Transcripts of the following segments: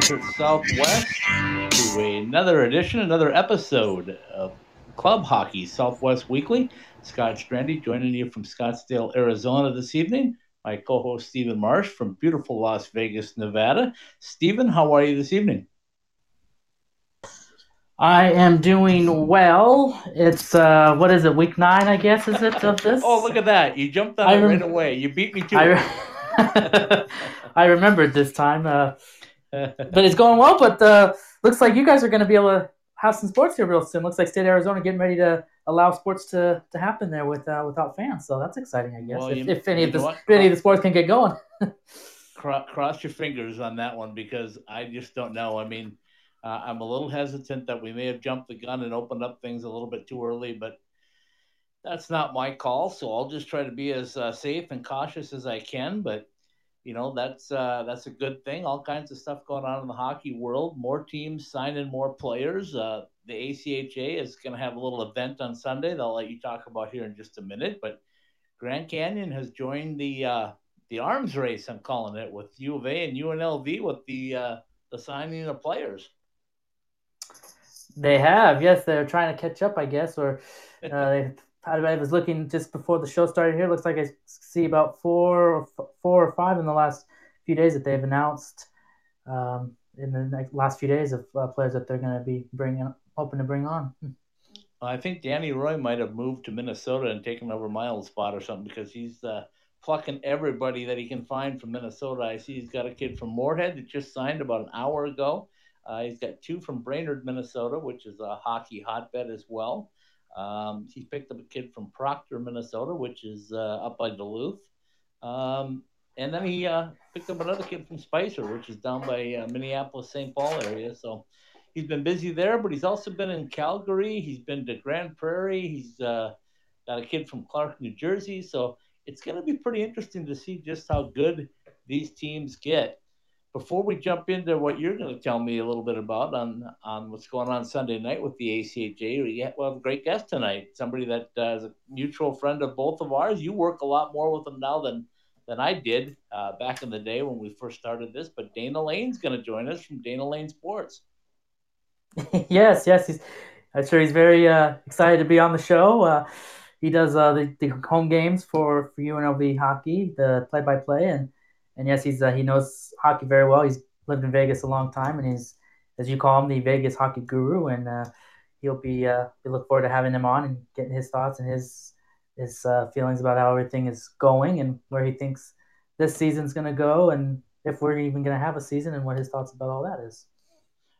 desert southwest to another edition, another episode of Club Hockey Southwest Weekly. Scott Strandy joining you from Scottsdale, Arizona this evening. My co-host Stephen Marsh from beautiful Las Vegas, Nevada. Stephen, how are you this evening? I am doing well. It's uh, what is it? Week nine, I guess, is it of this? oh, look at that! You jumped on I it rem- right away. You beat me to I, it. I remembered this time, uh, but it's going well. But uh, looks like you guys are going to be able to have some sports here real soon. Looks like State of Arizona getting ready to allow sports to, to happen there with uh, without fans. So that's exciting, I guess. Well, if, you, if, any of the if any of the sports can get going. cross your fingers on that one because I just don't know. I mean, uh, I'm a little hesitant that we may have jumped the gun and opened up things a little bit too early, but that's not my call. So I'll just try to be as uh, safe and cautious as I can. But you know that's uh, that's a good thing. All kinds of stuff going on in the hockey world. More teams signing more players. Uh, the ACHA is going to have a little event on Sunday. They'll let you talk about here in just a minute. But Grand Canyon has joined the uh, the arms race. I'm calling it with U of A and UNLV with the uh, the signing of players. They have, yes. They're trying to catch up, I guess, or uh, I was looking just before the show started here. Looks like I see about four or four or five in the last few days that they've announced um, in the last few days of uh, players that they're going to be bringing, hoping to bring on. I think Danny Roy might have moved to Minnesota and taken over Miles' spot or something because he's uh, plucking everybody that he can find from Minnesota. I see he's got a kid from Moorhead that just signed about an hour ago. Uh, he's got two from Brainerd, Minnesota, which is a hockey hotbed as well. Um, he picked up a kid from Proctor, Minnesota, which is uh, up by Duluth. Um, and then he uh, picked up another kid from Spicer, which is down by uh, Minneapolis, St. Paul area. So he's been busy there, but he's also been in Calgary. He's been to Grande Prairie. He's uh, got a kid from Clark, New Jersey. So it's going to be pretty interesting to see just how good these teams get before we jump into what you're going to tell me a little bit about on on what's going on Sunday night with the ACHA, we have a great guest tonight. Somebody that uh, is a mutual friend of both of ours. You work a lot more with them now than than I did uh, back in the day when we first started this. But Dana Lane's going to join us from Dana Lane Sports. yes, yes, he's. I'm sure he's very uh, excited to be on the show. Uh, he does uh, the, the home games for for UNLV hockey, the play by play, and and yes, he's uh, he knows hockey very well. He's lived in Vegas a long time, and he's as you call him, the Vegas hockey guru. And uh, he'll be uh, we look forward to having him on and getting his thoughts and his his uh, feelings about how everything is going and where he thinks this season's going to go, and if we're even going to have a season, and what his thoughts about all that is.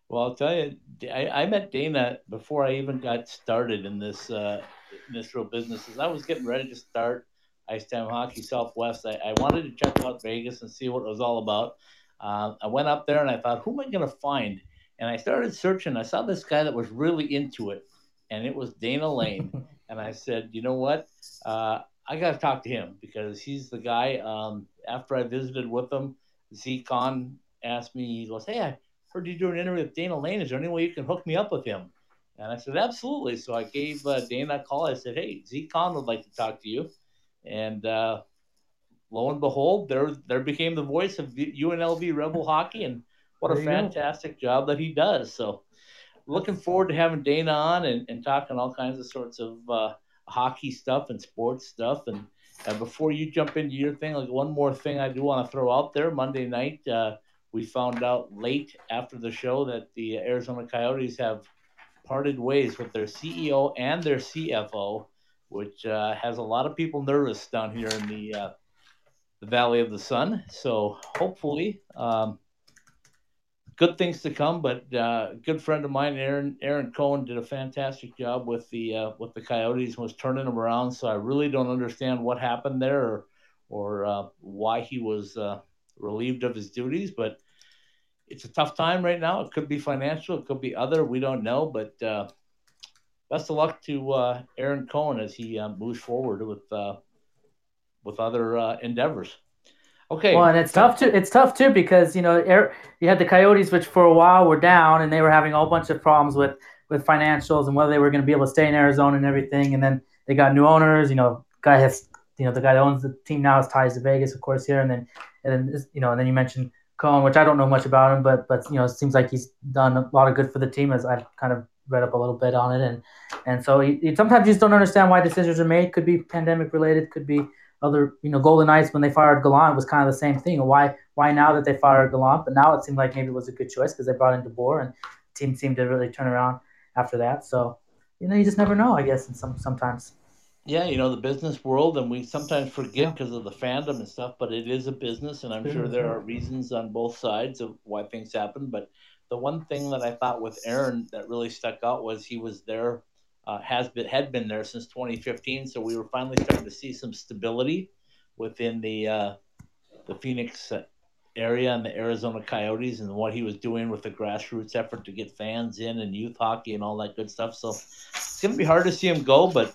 Well, I'll tell you, I, I met Dana before I even got started in this uh, in this real business. As I was getting ready to start Ice Time Hockey Southwest. I, I wanted to check out Vegas and see what it was all about. Uh, I went up there and I thought, who am I going to find? And I started searching. I saw this guy that was really into it, and it was Dana Lane. and I said, you know what? Uh, I got to talk to him because he's the guy. Um, after I visited with him, Z Con asked me, he goes, hey, I heard you do an interview with Dana Lane. Is there any way you can hook me up with him? And I said, absolutely. So I gave uh, Dana a call. I said, hey, Z Con would like to talk to you and uh, lo and behold, there there became the voice of UNLV Rebel hockey, and what a fantastic go. job that he does. So, looking forward to having Dana on and, and talking all kinds of sorts of uh, hockey stuff and sports stuff. And uh, before you jump into your thing, like one more thing I do want to throw out there: Monday night, uh, we found out late after the show that the Arizona Coyotes have parted ways with their CEO and their CFO which uh, has a lot of people nervous down here in the uh, the Valley of the Sun. So hopefully, um, good things to come. But uh, a good friend of mine, Ahron Ahron Cohen, did a fantastic job with the uh, with the Coyotes and was turning them around. So I really don't understand what happened there or or uh, why he was uh, relieved of his duties, but. It's a tough time right now. It could be financial. It could be other. We don't know. But best of luck to uh, Ahron Cohen as he uh, moves forward with uh, with other uh, endeavors. Okay. Well, and it's tough too. It's tough too because you know you had the Coyotes, which for a while were down, and they were having a whole bunch of problems with with financials and whether they were going to be able to stay in Arizona and everything. And then they got new owners. You know, guy has you know the guy that owns the team now is ties to Vegas, of course, here. And then and then you know and then you mentioned Cohen, which I don't know much about him, but but you know, it seems like he's done a lot of good for the team as I've kind of read up a little bit on it, and and so he, he, sometimes you just don't understand why decisions are made. Could be pandemic related, could be other you know Golden Knights when they fired Gallant was kind of the same thing. Why why now that they fired Gallant, but now it seemed like maybe it was a good choice because they brought in DeBoer and the team seemed to really turn around after that. So you know you just never know, I guess, and some sometimes. Yeah, you know the business world, and we sometimes forget because yeah. of the fandom and stuff. But it is a business, and I'm sure there are reasons on both sides of why things happen. But the one thing that I thought with Ahron that really stuck out was he was there, uh, has been had been there since 2015. So we were finally starting to see some stability within the uh, the Phoenix area and the Arizona Coyotes and what he was doing with the grassroots effort to get fans in and youth hockey and all that good stuff. So it's going to be hard to see him go, but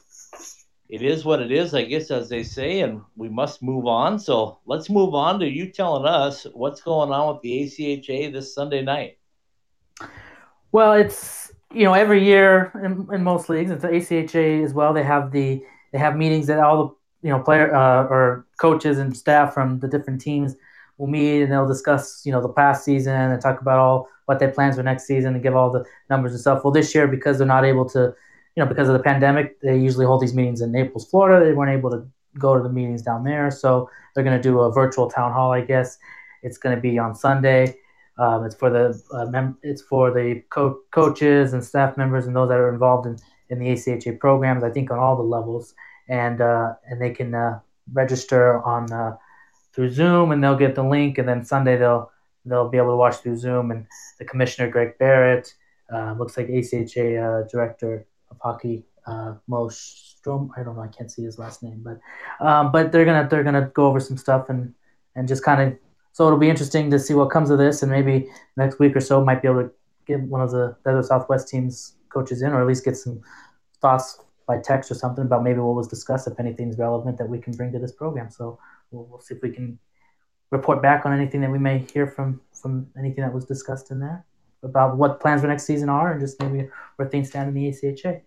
it is what it is, I guess, as they say, and we must move on. So let's move on to you telling us what's going on with the ACHA this Sunday night. Well, it's you know every year in, in most leagues, it's the ACHA as well. They have the they have meetings that all the you know player uh, or coaches and staff from the different teams will meet and they'll discuss you know the past season and talk about all what their plans for next season and give all the numbers and stuff. Well, this year because they're not able to you know, because of the pandemic, they usually hold these meetings in Naples, Florida. They weren't able to go to the meetings down there, so they're going to do a virtual town hall, I guess. It's going to be on Sunday. Um, it's for the uh, mem- it's for the co- coaches and staff members and those that are involved in, in the ACHA programs. I think on all the levels, and uh, and they can uh, register on uh, through Zoom, and they'll get the link, and then Sunday they'll they'll be able to watch through Zoom. And the commissioner Greg Barrett uh, looks like ACHA uh, director of hockey, uh, Mo Strom. I don't know. I can't see his last name, but um, but they're gonna they're gonna go over some stuff and and just kind of. So it'll be interesting to see what comes of this, and maybe next week or so might be able to get one of the other Southwest teams coaches in, or at least get some thoughts by text or something about maybe what was discussed, if anything's relevant that we can bring to this program. So we'll, we'll see if we can report back on anything that we may hear from from anything that was discussed in there about what plans for next season are and just maybe where things stand in the ACHA.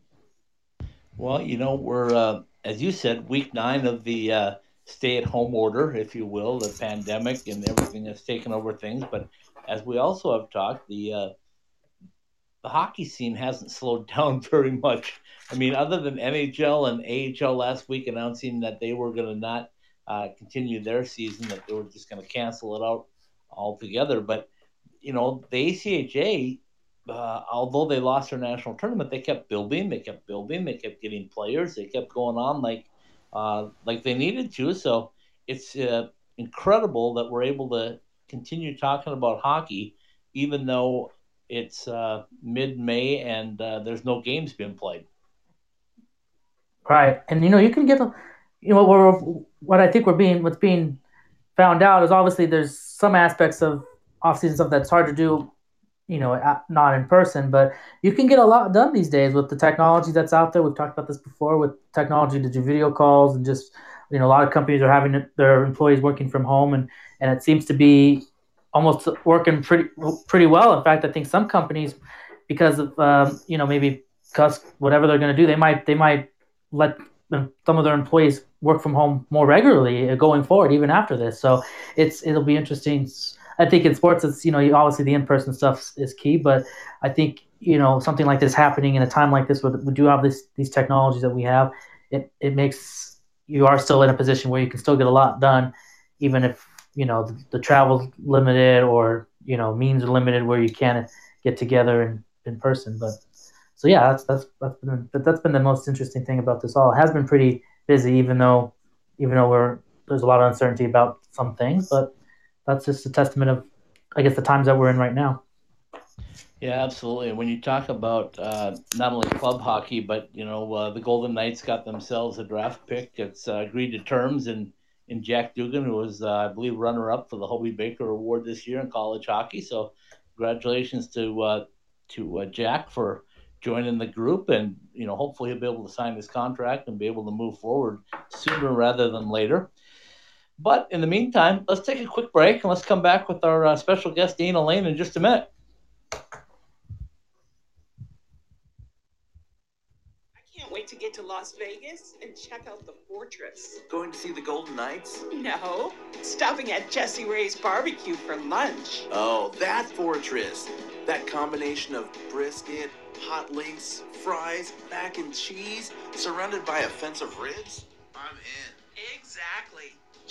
Well, you know, we're, uh, as you said, week nine of the uh, stay at home order, if you will, the pandemic and everything that's taken over things. But as we also have talked, the uh, the hockey scene hasn't slowed down very much. I mean, other than NHL and AHL last week announcing that they were going to not uh, continue their season, that they were just going to cancel it out altogether. But you know, the ACHA, uh, although they lost their national tournament, they kept building, they kept building, they kept getting players, they kept going on like uh, like they needed to. So it's uh, incredible that we're able to continue talking about hockey, even though it's uh, mid-May and uh, there's no games being played. Right, and you know you can get, you know, what, what I think we're being what's being found out is obviously there's some aspects of off-season stuff that's hard to do you know not in person but you can get a lot done these days with the technology that's out there. We've talked about this before with technology to do video calls and just you know a lot of companies are having their employees working from home and and it seems to be almost working pretty pretty well. In fact i think some companies because of um, you know maybe because whatever they're going to do they might they might let some of their employees work from home more regularly going forward even after this. So it's it'll be interesting I think in sports, it's you know obviously the in person stuff is key, but I think you know something like this happening in a time like this where we do have this these technologies that we have, it it makes you are still in a position where you can still get a lot done, even if you know the, the travel's limited or you know means are limited where you can't get together in, in person. But so yeah, that's that's that's been that's been the most interesting thing about this all. It has been pretty busy, even though even though we're there's a lot of uncertainty about some things, but that's just a testament of, I guess, the times that we're in right now. Yeah, absolutely. When you talk about uh, not only club hockey, but you know, uh, the Golden Knights got themselves a draft pick. It's uh, agreed to terms, and in Jack Dugan, who was, uh, I believe, runner-up for the Hobey Baker Award this year in college hockey. So, congratulations to uh, to uh, Jack for joining the group, and you know, hopefully, he'll be able to sign his contract and be able to move forward sooner rather than later. But in the meantime, let's take a quick break and let's come back with our uh, special guest, Dana Lane, in just a minute. I can't wait wait to get to Las Vegas and check out the fortress. Going to see the Golden Knights? No, stopping at Jessie Rae's barbecue for lunch. Oh, that fortress. That combination of brisket, hot links, fries, mac and cheese, surrounded by a fence of ribs? I'm in. Exactly.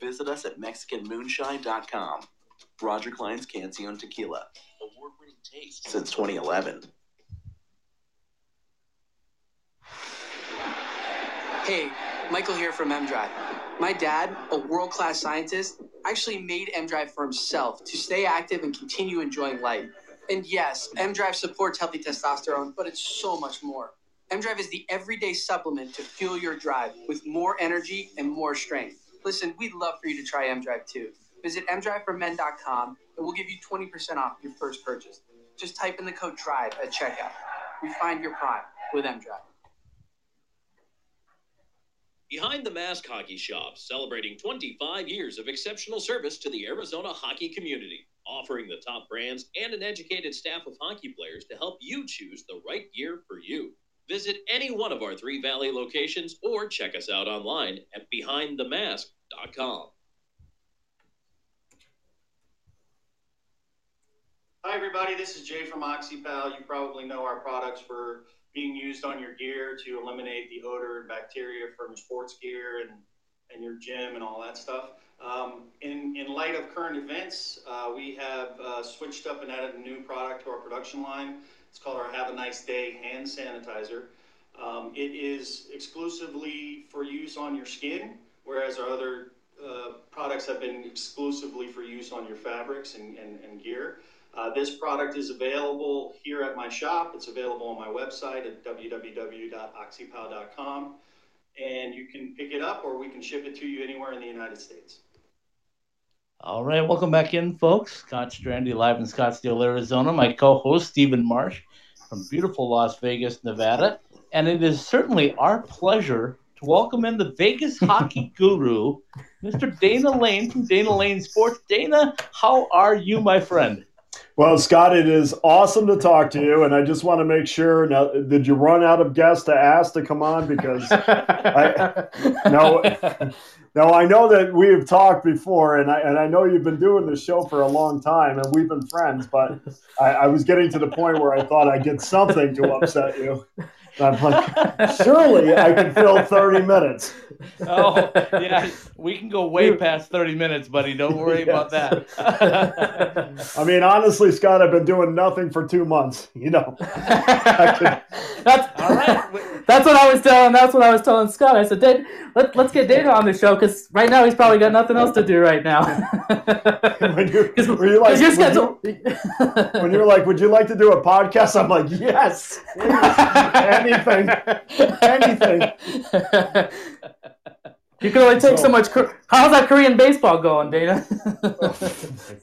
Visit us at MexicanMoonshine.com. Roger Clyne's Cancion Tequila. Award winning taste since 2011. Hey, Michael here from MDrive. My dad, a world class scientist, actually made MDrive for himself to stay active and continue enjoying life. And yes, MDrive supports healthy testosterone, but it's so much more. MDrive is the everyday supplement to fuel your drive with more energy and more strength. Listen, we'd love for you to try MDrive too. Visit mdriveformen.com and we'll give you 20% off your first purchase. Just type in the code DRIVE at checkout. Refine your prime with MDrive. Behind the Mask Hockey Shop, celebrating 25 years of exceptional service to the Arizona hockey community, offering the top brands and an educated staff of hockey players to help you choose the right gear for you. Visit any one of our three Valley locations or check us out online at behindthemask.com. Hi, everybody. This is Jay from OxyPal. You probably know our products for being used on your gear to eliminate the odor and bacteria from sports gear and, and your gym and all that stuff. Um, in, in light of current events, uh, we have uh, switched up and added a new product to our production line. It's called our Have a Nice Day hand sanitizer. Um, it is exclusively for use on your skin, whereas our other uh, products have been exclusively for use on your fabrics and, and, and gear. Uh, this product is available here at my shop. It's available on my website at www.oxypow.com. And you can pick it up or we can ship it to you anywhere in the United States. All right, welcome back in, folks. Scott Strandy live in Scottsdale, Arizona. My co host, Stephen Marsh from beautiful Las Vegas, Nevada. And it is certainly our pleasure to welcome in the Vegas hockey guru, Mr. Dana Lane from Dana Lane Sports. Dana, how are you, my friend? Well, Scott, it is awesome to talk to you, and I just want to make sure. Now, did you run out of guests to ask to come on? Because I, no, now I know that we have talked before, and I and I know you've been doing this show for a long time, and we've been friends. But I, I was getting to the point where I thought I'd get something to upset you. I'm like, surely I can fill 30 minutes. oh, yeah. We can go way past 30 minutes, buddy. Don't worry yes. about that. I mean, honestly, Scott, I've been doing nothing for two months. You know. that's all right. That's what I was telling. That's what I was telling Scott. I said, let, let's get Dana on the show because right now he's probably got nothing else to do right now. when you're, when you're like, you, when you're like, would you like to do a podcast? I'm like, yes. Anything, anything. You can only take so, so much. How's that Korean baseball going, Dana? oh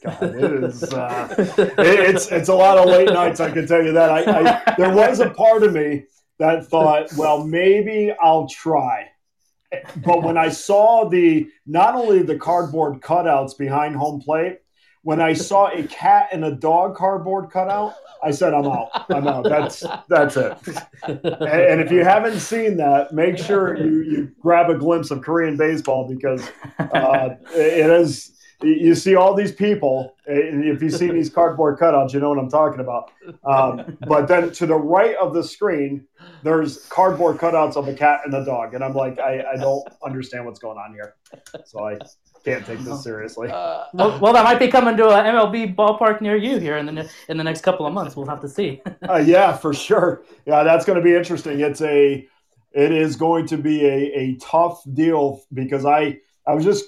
God, it is. Uh, it, it's it's a lot of late nights. I can tell you that. I, I there was a part of me that thought, well, maybe I'll try. But when I saw the not only the cardboard cutouts behind home plate, when I saw a cat and a dog cardboard cutout, I said, "I'm out. I'm out. That's that's it." And, and, if you haven't seen that, make sure you, you grab a glimpse of Korean baseball because uh, it is you see all these people, and if you see these cardboard cutouts, you know what I'm talking about. Um, but then to the right of the screen, there's cardboard cutouts of a cat and a dog, and I'm like, I, I don't understand what's going on here, so I can't take this seriously. Uh, Well, well, that might be coming to a MLB ballpark near you here in the in the next couple of months. We'll have to see. Uh, yeah, for sure. Yeah, that's going to be interesting. It's a, it is going to be a, a tough deal because I I was just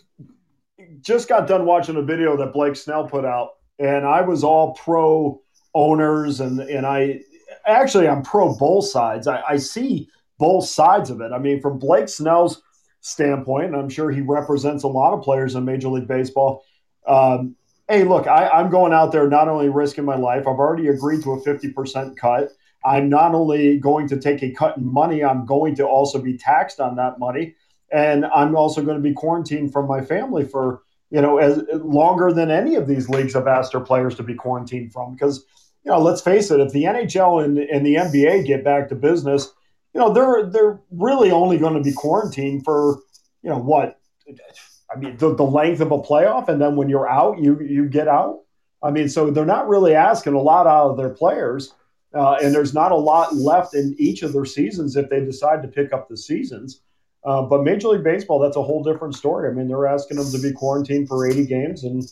just got done watching a video that Blake Snell put out, and I was all pro owners, and and I actually I'm pro both sides. I, I see both sides of it. I mean, from Blake Snell's standpoint, and I'm sure he represents a lot of players in Major League Baseball. Um, hey, look, I, I'm going out there not only risking my life, I've already agreed to a 50% cut. I'm not only going to take a cut in money, I'm going to also be taxed on that money. And I'm also going to be quarantined from my family for, you know, as longer than any of these leagues have asked their players to be quarantined from. Because, you know, let's face it, if the NHL and, and the NBA get back to business, you know, they're they're really only going to be quarantined for, you know, what I mean, the, the length of a playoff, and then when you're out, you you get out. I mean, so they're not really asking a lot out of their players, uh, and there's not a lot left in each of their seasons if they decide to pick up the seasons. Uh, but Major League Baseball, that's a whole different story. I mean, they're asking them to be quarantined for 80 games, and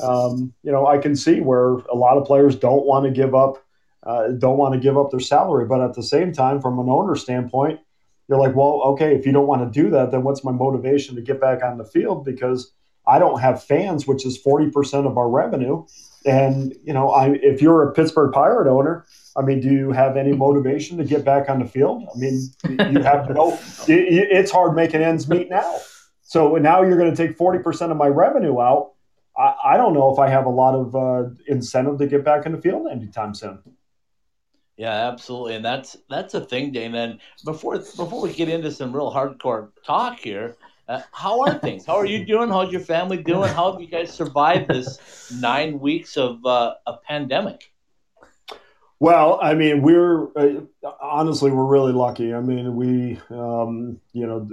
um, you know, I can see where a lot of players don't want to give up, uh, don't want to give up their salary, but at the same time, from an owner standpoint you're like, well, okay, if you don't want to do that, then what's my motivation to get back on the field? Because I don't have fans, which is 40% of our revenue. And, you know, I, if you're a Pittsburgh Pirate owner, I mean, do you have any motivation to get back on the field? I mean, you have no, it, it's hard making ends meet now. So now you're going to take 40% of my revenue out. I, I don't know if I have a lot of uh, incentive to get back in the field anytime soon. Yeah, absolutely, and that's that's a thing, Dana. And before before we get into some real hardcore talk here, uh, how are things? How are you doing? How's your family doing? How have you guys survived this nine weeks of uh, a pandemic? Well, I mean, we're uh, honestly we're really lucky. I mean, we um, you know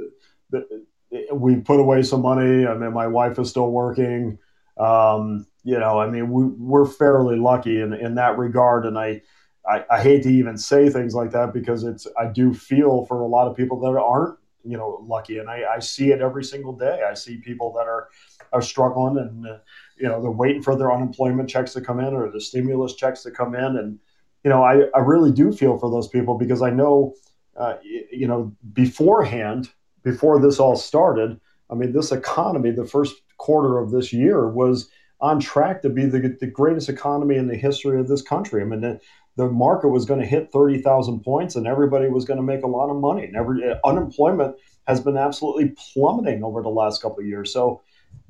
the, the, we put away some money. I mean, my wife is still working. Um, you know, I mean, we, we're fairly lucky in in that regard, and I. I, I hate to even say things like that because it's I do feel for a lot of people that aren't you know lucky. And I, I see it every single day. I see people that are are struggling and uh, you know they're waiting for their unemployment checks to come in or the stimulus checks to come in. And you know i, I really do feel for those people because i know uh, you know beforehand before this all started i mean this economy the first quarter of this year was on track to be the, the greatest economy in the history of this country. I mean the, market was going to hit 30,000 points and everybody was going to make a lot of money. And every, unemployment has been absolutely plummeting over the last couple of years. So,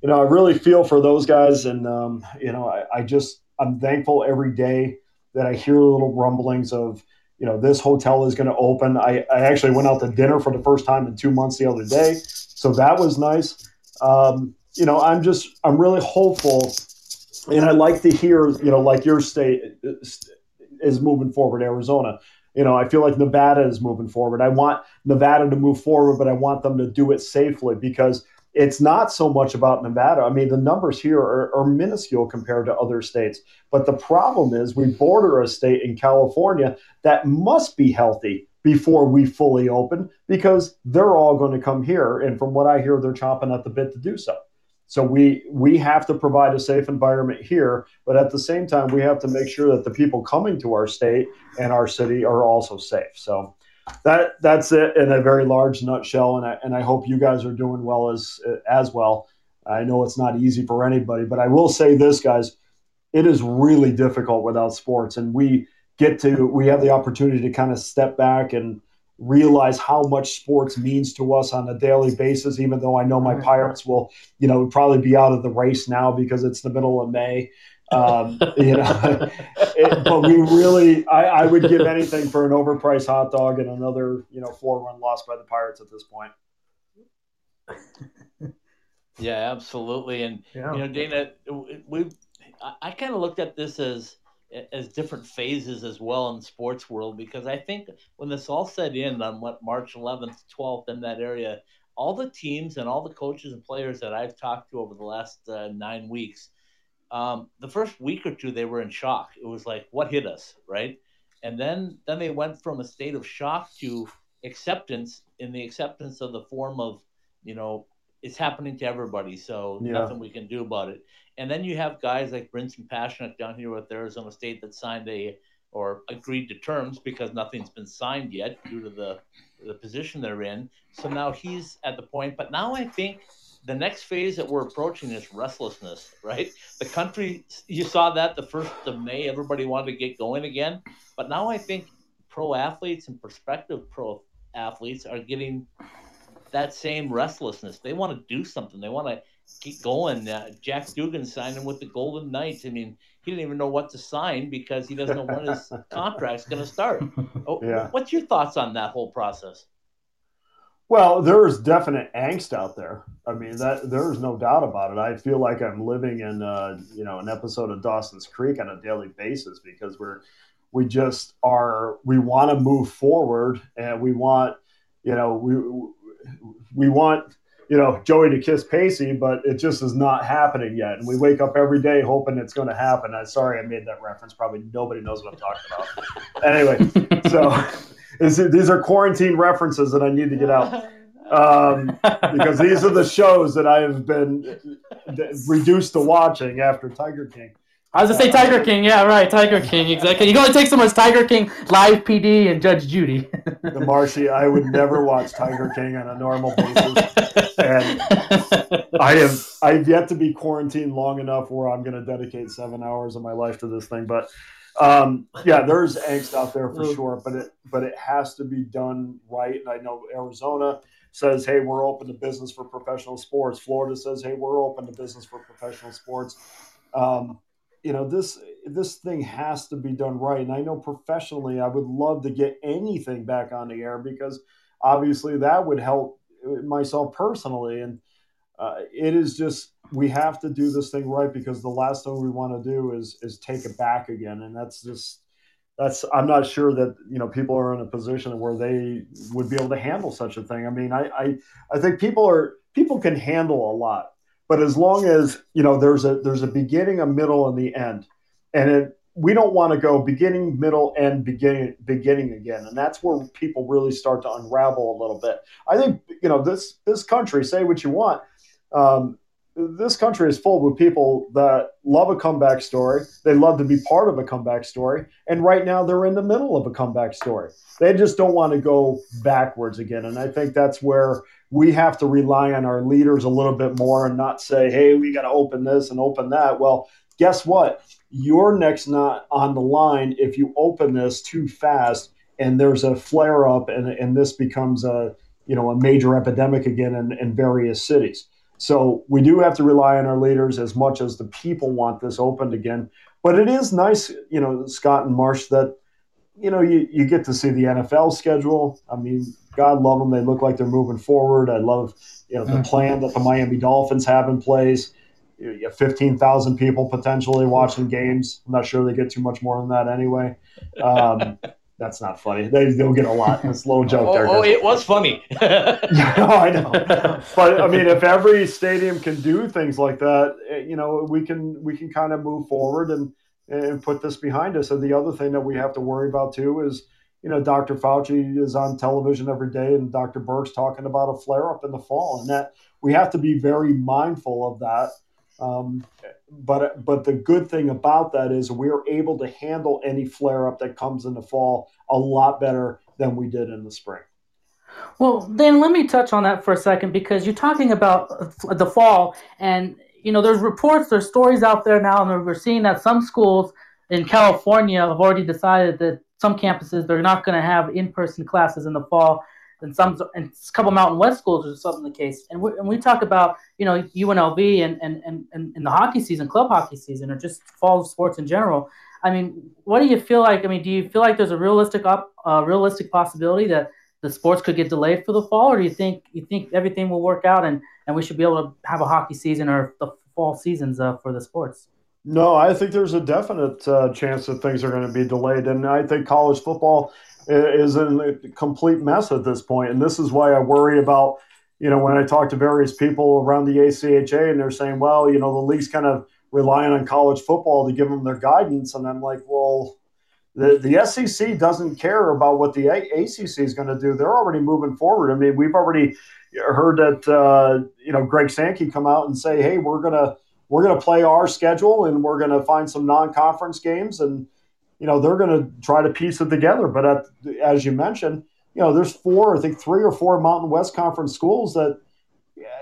you know, I really feel for those guys. And, um, you know, I, I, just, I'm thankful every day that I hear little rumblings of, you know, this hotel is going to open. I, I actually went out to dinner for the first time in two months the other day. So that was nice. Um, you know, I'm just, I'm really hopeful. And I like to hear, you know, like your state, is moving forward. Arizona, you know, I feel like Nevada is moving forward. I want Nevada to move forward, but I want them to do it safely because it's not so much about Nevada. I mean, the numbers here are, are, minuscule compared to other states. But the problem is, we border a state in California that must be healthy before we fully open because they're all going to come here. And from what I hear, they're chomping at the bit to do so. So we we have to provide a safe environment here, but at the same time, we have to make sure that the people coming to our state and our city are also safe. So that that's it in a very large nutshell, and I and I hope you guys are doing well as as well. I know it's not easy for anybody, but I will say this, guys, it is really difficult without sports, and we get to we have the opportunity to kind of step back and realize how much sports means to us on a daily basis even though i know my pirates will you know probably be out of the race now because it's the middle of may. Um, you know it, but we really I, I, would give anything for an overpriced hot dog and another you know four run loss by the pirates at this point. Yeah absolutely. And yeah. you know dana we i, I kind of looked at this as as different phases as well in the sports world because I think when this all set in on what March 11th, 12th in that area, all the teams and all the coaches and players that I've talked to over the last uh, nine weeks, um, the first week or two they were in shock. It was like, what hit us, right? And then then they went from a state of shock to acceptance in the acceptance of the form of, you know, it's happening to everybody, so Yeah. nothing we can do about it. And then you have guys like Brinson Pasichnuk down here with Arizona State that signed a or agreed to terms because nothing's been signed yet due to the the position they're in. So now he's at the point. But now I think the next phase that we're approaching is restlessness, right? The country, you saw that the first of May, everybody wanted to get going again. But now I think pro athletes and prospective pro athletes are getting that same restlessness. They want to do something. They want to keep going. Uh, Jack Dugan signed him with the Golden Knights. I mean, he didn't even know what to sign because he doesn't know when his contract's going to start. Oh, Yeah. What's your thoughts on that whole process? Well, there is definite angst out there. I mean, that there is no doubt about it. I feel like I'm living in, uh, you know, an episode of Dawson's Creek on a daily basis because we're, we just are, we want to move forward and we want, you know, we, we want, you know, Joey to kiss Pacey, but it just is not happening yet. And we wake up every day hoping it's going to happen. I'm sorry I made that reference. Probably nobody knows what I'm talking about. anyway, so is it, these are quarantine references that I need to get out um, because these are the shows that I have been reduced to watching after Tiger King. I was gonna say Tiger King. Yeah, right. Tiger King. Exactly. You can only take so much Tiger King, Live PD, and Judge Judy. The Marshy, I would never watch Tiger King on a normal basis. And I have I've yet to be quarantined long enough where I'm going to dedicate seven hours of my life to this thing. But um, yeah, there's angst out there for sure. But it but it has to be done right. And I know Arizona says, "Hey, we're open to business for professional sports." Florida says, "Hey, we're open to business for professional sports." Um, you know this this thing has to be done right. And i know professionally i would love to get anything back on the air because obviously that would help myself personally. And uh, it is just we have to do this thing right because the last thing we want to do is is take it back again. And that's just that's i'm not sure that you know people are in a position where they would be able to handle such a thing. I mean i i, I think people are people can handle a lot but as long as you know there's a there's a beginning a middle and the end. And it we don't want to go beginning middle and beginning beginning again. And that's where people really start to unravel a little bit. I think you know this this country say what you want um, this country is full with people that love a comeback story. They love to be part of a comeback story. And right now they're in the middle of a comeback story. They just don't want to go backwards again. And i think that's where we have to rely on our leaders a little bit more and not say, hey, we got to open this and open that. Well, guess what? You're next not on the line if you open this too fast and there's a flare up and, and this becomes a you know a major epidemic again in, in various cities. So we do have to rely on our leaders as much as the people want this opened again. But it is nice, you know, Scott and Marsh, that you know you, you get to see the NFL schedule. I mean, God love them. They look like they're moving forward. I love you know the plan that the Miami Dolphins have in place. You have fifteen thousand people potentially watching games. I'm not sure they get too much more than that anyway. Um, that's not funny. They, they'll get a lot. It's a little joke Oh, there. oh, it was funny. Yeah, no, I know. But I mean, if every stadium can do things like that, eh, you know, we can we can kind of move forward and and put this behind us. And the other thing that we have to worry about too is, you know, Dr. Fauci is on television every day, and Dr. Birx's talking about a flare up in the fall, and that we have to be very mindful of that. Um, but but the good thing about that is we're able to handle any flare up that comes in the fall a lot better than we did in the spring. Well, then let me touch on that for a second because you're talking about the fall, and you know, there's reports, there's stories out there now, and we're seeing that some schools in California have already decided that some campuses they're not going to have in-person classes in the fall, and some and a couple Mountain West schools is something the case. And we, and we talk about you know UNLV and and, and and and the hockey season, club hockey season, or just fall sports in general. I mean, what do you feel like? I mean, do you feel like there's a realistic up, uh, realistic possibility that the sports could get delayed for the fall, or do you think you think everything will work out and, and we should be able to have a hockey season or the fall seasons uh, for the sports? No, I think there's a definite uh, chance that things are going to be delayed, and I think college football is in a complete mess at this point. And this is why I worry about you know, when I talk to various people around the ACHA and they're saying, well, you know, the league's kind of relying on college football to give them their guidance. And I'm like, well, the, the SEC doesn't care about what the ACC is going to do. They're already moving forward. I mean, we've already heard that, uh, you know, Greg Sankey come out and say, hey, we're going to, we're going to play our schedule and we're going to find some non-conference games and, you know, they're going to try to piece it together. But at, as you mentioned, you know, there's four, I think three or four Mountain West Conference schools that,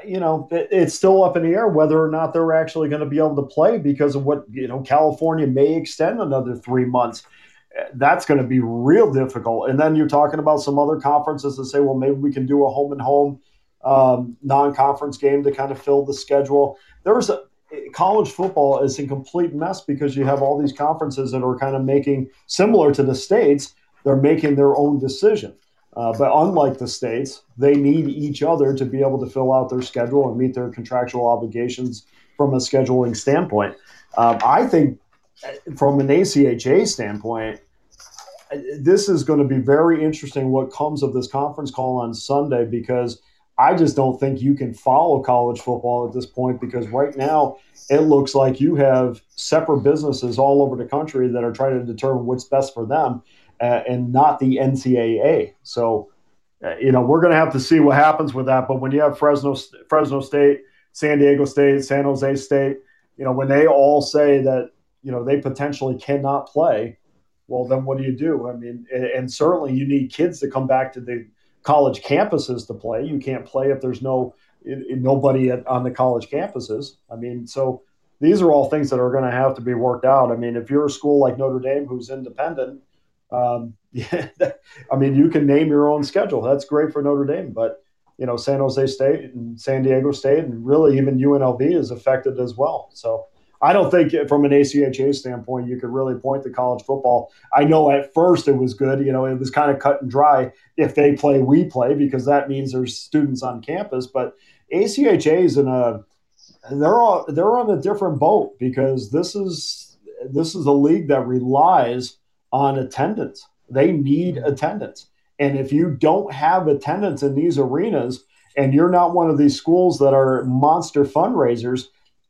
you know, it, it's still up in the air whether or not they're actually going to be able to play because of what, you know, California may extend another three months. That's going to be real difficult. And then you're talking about some other conferences that say, well, maybe we can do a home and home um, non conference game to kind of fill the schedule. There's a, college football is a complete mess because you have all these conferences that are kind of making similar to the states they're making their own decision uh, but unlike the states, they need each other to be able to fill out their schedule and meet their contractual obligations from a scheduling standpoint. Um, I think, from an ACHA standpoint, this is going to be very interesting what comes of this conference call on Sunday because I just don't think you can follow college football at this point because right now it looks like you have separate businesses all over the country that are trying to determine what's best for them uh, and not the NCAA. So, uh, you know, we're going to have to see what happens with that. But when you have Fresno, Fresno State, San Diego State, San Jose State, you know, when they all say that, you know, they potentially cannot play, well, then what do you do? I mean, and, and certainly you need kids to come back to the college campuses to play. You can't play if there's no nobody at, on the college campuses. I mean, so these are all things that are going to have to be worked out. I mean, if you're a school like Notre Dame who's independent, um, I mean, you can name your own schedule. That's great for Notre Dame, but you know, San Jose State and San Diego State, and really even UNLV is affected as well. So I don't think from an ACHA standpoint, you could really point to college football. I know at first it was good. You know, it was kind of cut and dry. If they play, we play because that means there's students on campus. But ACHA is in a they're all, they're on a different boat because this is this is a league that relies on attendance. They need mm-hmm. attendance. And if you don't have attendance in these arenas and you're not one of these schools that are monster fundraisers,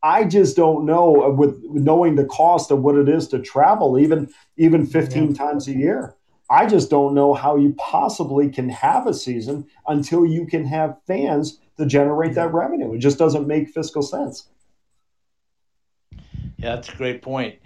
I just don't know with knowing the cost of what it is to travel even even 15 yeah. times a year. I just don't know how you possibly can have a season until you can have fans to generate that revenue. It just doesn't make fiscal sense. Yeah, that's a great point.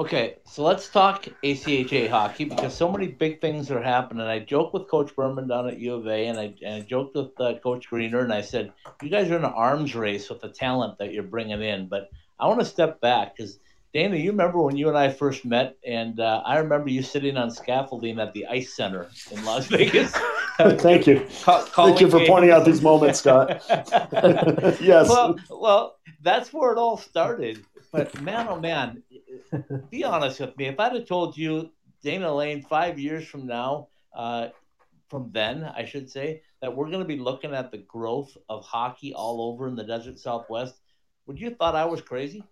Okay, so let's talk ACHA hockey because so many big things are happening. I joked with Coach Berman down at U of A, and I, and I joked with uh, Coach Greener, and I said, "You guys are in an arms race with the talent that you're bringing in." But I want to step back because Dana, you remember when you and I first met, and uh, I remember you sitting on scaffolding at the Ice Center in Las Vegas. Thank you. Ca- Thank you for games. pointing out these moments, Scott. yes. Well, well, that's where it all started. But man, oh man, be honest with me. If I'd have told you, Dana Lane, five years from now, uh, from then, I should say, that we're going to be looking at the growth of hockey all over in the desert Southwest, would you have thought I was crazy?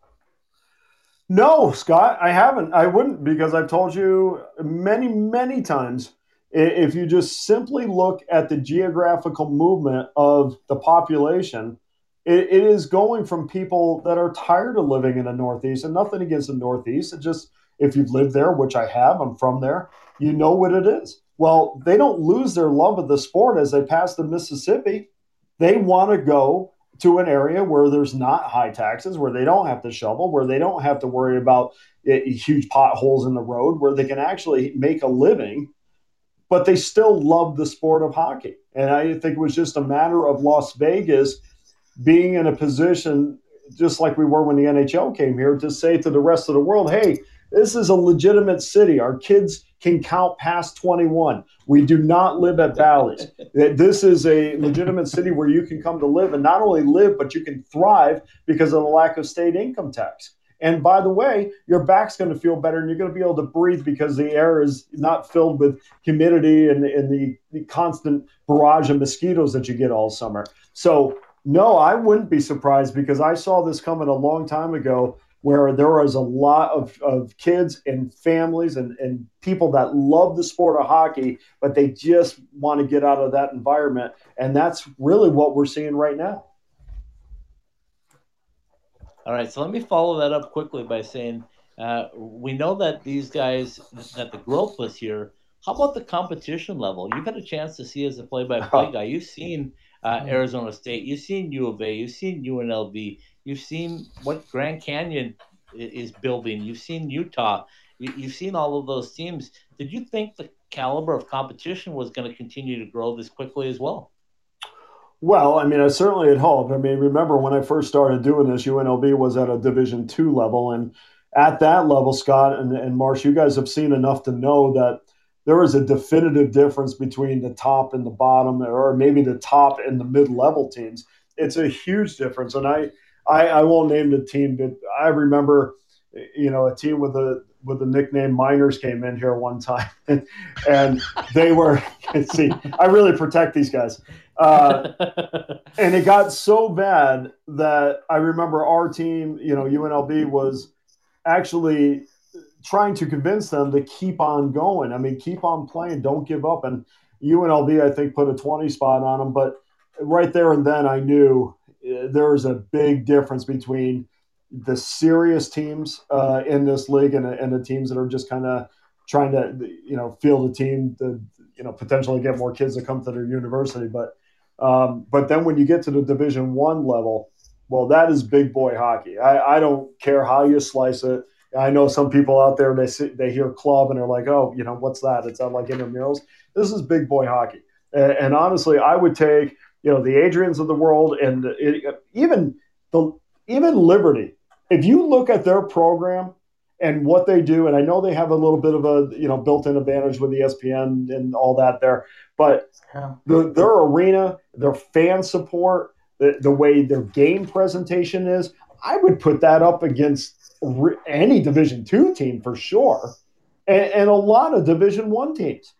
No, Scott, I haven't. I wouldn't because I've told you many, many times. If you just simply look at the geographical movement of the population, it, it is going from people that are tired of living in the Northeast, and nothing against the Northeast. It just if you've lived there, which I have, I'm from there, you know what it is. Well, they don't lose their love of the sport as they pass the Mississippi. They want to go to an area where there's not high taxes, where they don't have to shovel, where they don't have to worry about eh, huge potholes in the road, where they can actually make a living, but they still love the sport of hockey. And I think it was just a matter of Las Vegas being in a position, just like we were when the NHL came here, to say to the rest of the world, hey, this is a legitimate city. Our kids can count past 21. We do not live at Bally's. this is a legitimate city where you can come to live and not only live, but you can thrive because of the lack of state income tax. And by the way, your back's going to feel better and you're going to be able to breathe because the air is not filled with humidity and, and the, the constant barrage of mosquitoes that you get all summer. So no, I wouldn't be surprised because I saw this coming a long time ago where there was a lot of, of kids and families and, and people that love the sport of hockey, but they just want to get out of that environment. And that's really what we're seeing right now. All right, so let me follow that up quickly by saying uh, we know that these guys, that the growth was here. How about the competition level? You've had a chance to see as a play-by-play guy. You've seen uh, Arizona State. You've seen U of A. You've seen UNLV. You've seen what Grand Canyon is building. You've seen Utah. You've seen all of those teams. Did you think the caliber of competition was going to continue to grow this quickly as well? Well, I mean, I certainly had hoped. I mean, remember when I first started doing this, UNLV was at a Division two level, and at that level, Scott and, and Marsh, you guys have seen enough to know that there is a definitive difference between the top and the bottom, or maybe the top and the mid-level teams. It's a huge difference, and I, I, I won't name the team, but I remember, you know, a team with a with the nickname Miners came in here one time, and, they were see, I really protect these guys. Uh, and it got so bad that I remember our team, you know, UNLV was actually trying to convince them to keep on going. I mean, keep on playing, don't give up. And UNLV, I think, put a 20 spot on them. But right there and then, I knew uh, there was a big difference between the serious teams uh, in this league and, and the teams that are just kind of trying to, you know, field a team to, you know, potentially get more kids to come to their university. But um, but then when you get to the Division One level, well, that is big boy hockey. I, I don't care how you slice it. I know some people out there they see, they hear club and they're like, oh, you know, what's that? It's not like intramurals. This is big boy hockey. And, and, honestly, I would take you know the Adrians of the world and it, even the even Liberty. If you look at their program and what they do, and I know they have a little bit of a you know built-in advantage with ESPN and all that there, but yeah. the, their arena, their fan support, the, the way their game presentation is, I would put that up against any Division two team for sure, and, and a lot of Division one teams.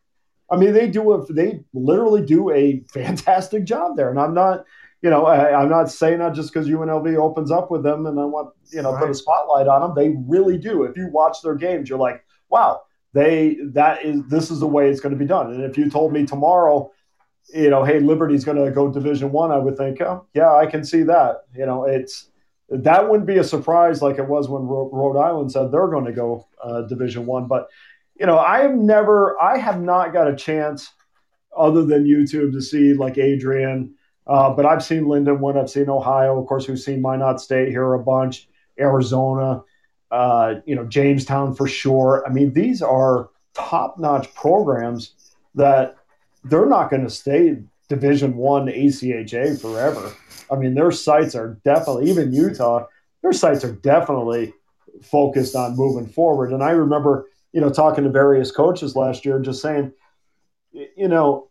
I mean, they do a they literally do a fantastic job there, and I'm not, you know, I, am not saying that just because UNLV opens up with them and I want you know right. put a spotlight on them. They really do. If you watch their games, you're like, wow, they that is this is the way it's going to be done. And if you told me tomorrow you know, hey, Liberty's going to go Division One, I, I would think, oh, yeah, I can see that. You know, it's that wouldn't be a surprise like it was when Rhode Island said they're going to go uh, Division One. But you know, I have never, I have not got a chance other than YouTube to see like Adrian. Uh, but I've seen Lindenwood, I've seen Ohio, of course, we've seen Minot State here a bunch, Arizona, uh, you know, Jamestown for sure. I mean, these are top-notch programs that they're not going to stay Division One ACHA forever. I mean, their sites are definitely even Utah. Their sites are definitely focused on moving forward. And I remember, you know, talking to various coaches last year, and just saying, you know,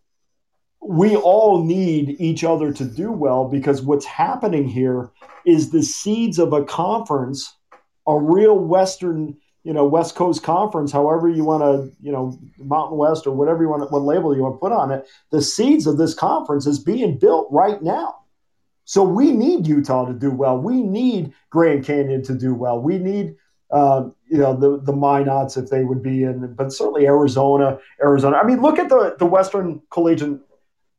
we all need each other to do well because what's happening here is the seeds of a conference, a real Western you know West Coast Conference, however you want to, you know, Mountain West or whatever you want, what label you want to put on it. The seeds of this conference is being built right now. So we need Utah to do well. We need Grand Canyon to do well. We need, uh, you know, the the Minots if they would be in, but certainly Arizona, Arizona. I mean, look at the the Western Collegiate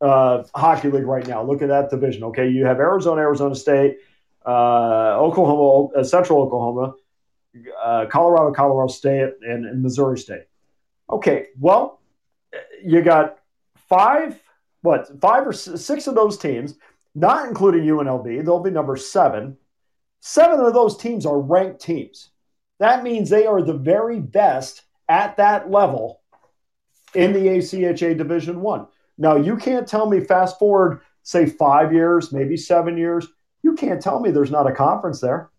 uh, Hockey League right now. Look at that division. Okay, you have Arizona, Arizona State, uh, Oklahoma, uh, Central Oklahoma, uh, Colorado, Colorado State, and, and Missouri State. Okay, well, you got five, what, five or six of those teams, not including UNLV. They'll be number seven. Seven of those teams are ranked teams. That means they are the very best at that level in the ACHA Division One. Now, you can't tell me fast forward, say five years, maybe seven years. You can't tell me there's not a conference there.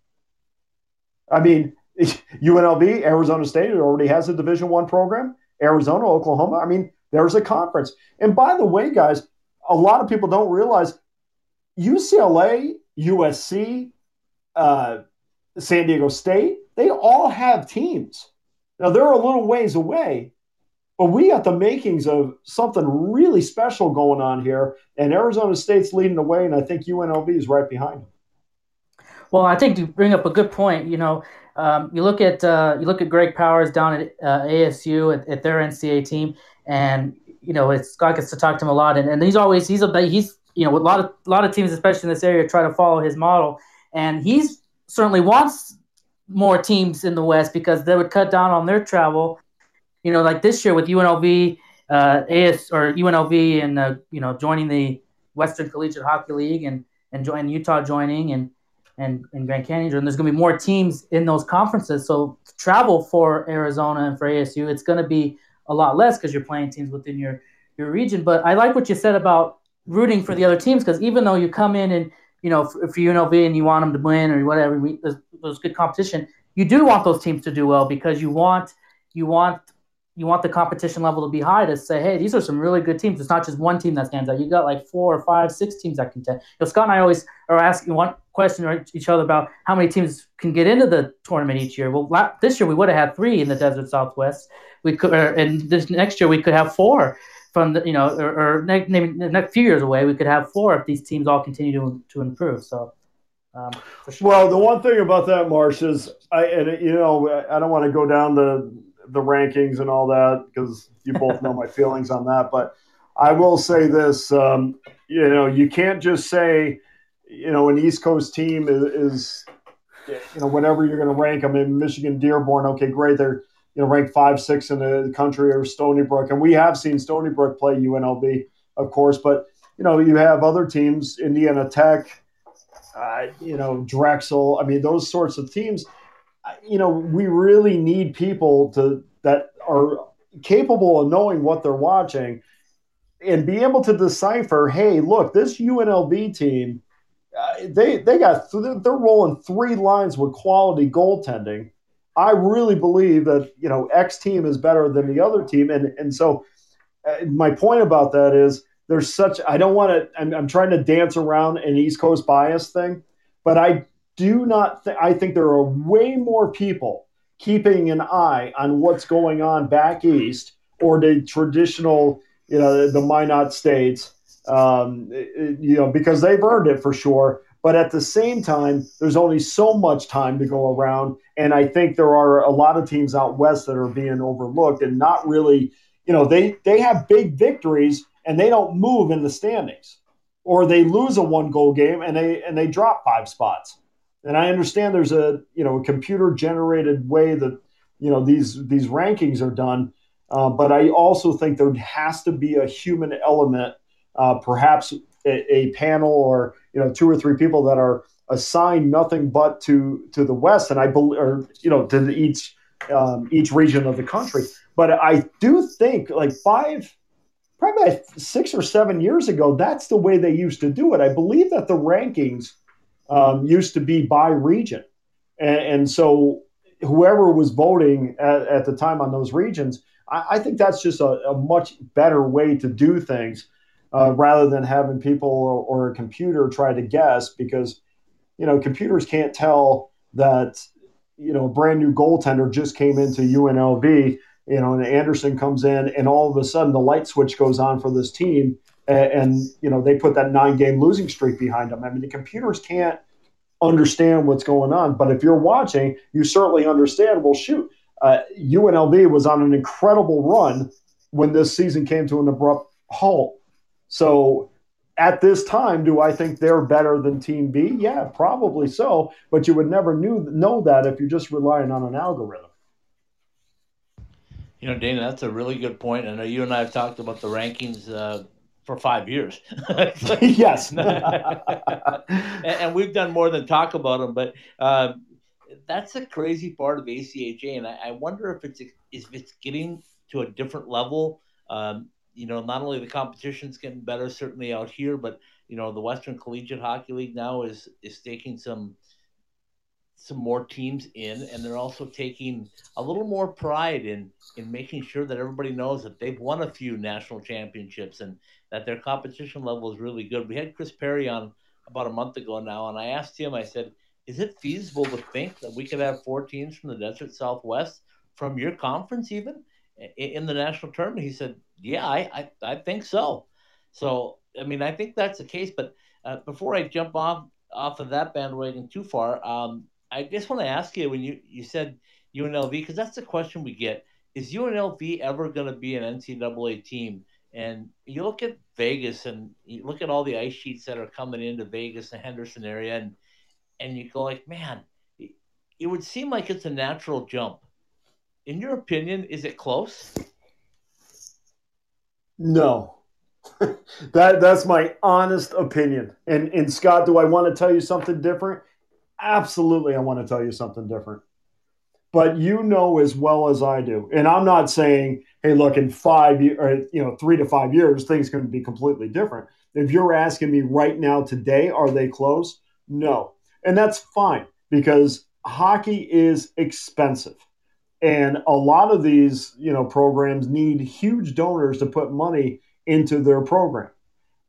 I mean, UNLV, Arizona State, it already has a Division One program. Arizona, Oklahoma. I mean, there's a conference. And by the way, guys, a lot of people don't realize UCLA, USC, uh, San Diego State, they all have teams. Now they're a little ways away, but we got the makings of something really special going on here. And Arizona State's leading the way, and I think UNLV is right behind them. Well, I think you bring up a good point. You know, um, you look at uh, you look at Greg Powers down at uh, ASU at, at, their NCAA team, and you know, it's Scott gets to talk to him a lot, and, and he's always he's a he's you know a lot of a lot of teams, especially in this area, try to follow his model, and he's certainly wants more teams in the West because they would cut down on their travel. You know, like this year with UNLV, uh, AS or UNLV, and uh, you know joining the Western Collegiate Hockey League and and join Utah joining and and, and Grand Canyon. And there's going to be more teams in those conferences. So travel for Arizona and for ASU, it's going to be a lot less because you're playing teams within your your region. But I like what you said about rooting for the other teams because even though you come in and you know for, for UNLV and you want them to win or whatever, we, there's, there's good competition. You do want those teams to do well because you want you want you want the competition level to be high to say, hey, these are some really good teams. It's not just one team that stands out. You got like four or five, six teams that contend. You know, Scott and I always are asking one question each other about how many teams can get into the tournament each year. Well, this year we would have had three in the Desert Southwest. We could, and this next year we could have four from the, you know, or, or next, maybe the next few years away we could have four if these teams all continue to to improve. So. Um, sure. Well, the one thing about that, Marsh, is I and you know I don't want to go down the the rankings and all that because you both know my feelings on that. But I will say this: um, you know, you can't just say, you know, an East Coast team is, is you know, whenever you're going to rank them in Michigan Dearborn, okay, great, they're you know ranked five, six in the country or Stony Brook, and we have seen Stony Brook play UNLV, of course, but you know, you have other teams, Indiana Tech, uh, you know, Drexel. I mean, those sorts of teams you know, we really need people to that are capable of knowing what they're watching and be able to decipher. Hey, look, this UNLV team, uh, they they got they're rolling three lines with quality goaltending. I really believe that you know X team is better than the other team, and and so uh, my point about that is there's such I don't want to I'm, I'm trying to dance around an East Coast bias thing, but I do not th- I think there are way more people keeping an eye on what's going on back east or the traditional, you know, the Minot states, um, you know, because they've earned it for sure. But at the same time, there's only so much time to go around. And I think there are a lot of teams out west that are being overlooked and not really, you know, they, they have big victories and they don't move in the standings. Or they lose a one goal game and they and they drop five spots and I understand there's a you know a computer generated way that you know these these rankings are done, uh, but I also think there has to be a human element, uh, perhaps a, a, panel or you know two or three people that are assigned nothing but to to the West, and I believe or you know to each um, each region of the country. But I do think like five probably six or seven years ago, that's the way they used to do it. I believe that the rankings um, used to be by region. And, and so whoever was voting at, at, the time on those regions, I, I think that's just a, a, much better way to do things uh, rather than having people or, or, a computer try to guess because, you know, computers can't tell that, you know, a brand new goaltender just came into UNLV, you know, and Anderson comes in and all of a sudden the light switch goes on for this team and, and you know they put that nine game losing streak behind them. I mean, the computers can't understand what's going on, but if you're watching, you certainly understand. Well, shoot, uh, UNLV was on an incredible run when this season came to an abrupt halt. So at this time, do I think they're better than Team B? Yeah, probably so. But you would never knew, know that if you're just relying on an algorithm. You know, Dana, that's a really good point. I know you and I have talked about the rankings uh, for five years. yes. and, we've done more than talk about them, but uh, that's a crazy part of ACHA. And I, I, wonder if it's if it's getting to a different level. Um, you know, not only the competition's getting better, certainly out here, but you know, the Western Collegiate Hockey League now is is taking some some more teams in, and they're also taking a little more pride in in making sure that everybody knows that they've won a few national championships and that their competition level is really good. We had Chris Perry on about a month ago now, and I asked him, I said, is it feasible to think that we could have four teams from the Desert Southwest from your conference even in the national tournament? He said, yeah, I, I, I think so. So, I mean, I think that's the case. But uh, before I jump off, off of that bandwagon too far, um, I just want to ask you when you you said UNLV because that's the question we get: Is UNLV ever going to be an NCAA team? And you look at Vegas and you look at all the ice sheets that are coming into Vegas and Henderson area, and and you go like, man, it would seem like it's a natural jump. In your opinion, is it close? No. that that's my honest opinion. And and Scott, do I want to tell you something different? Absolutely, I want to tell you something different. But you know as well as I do, and I'm not saying, hey, look, in five or you know, three to five years, things can be completely different. If you're asking me right now, today, are they close? No, and that's fine because hockey is expensive and a lot of these you know programs need huge donors to put money into their program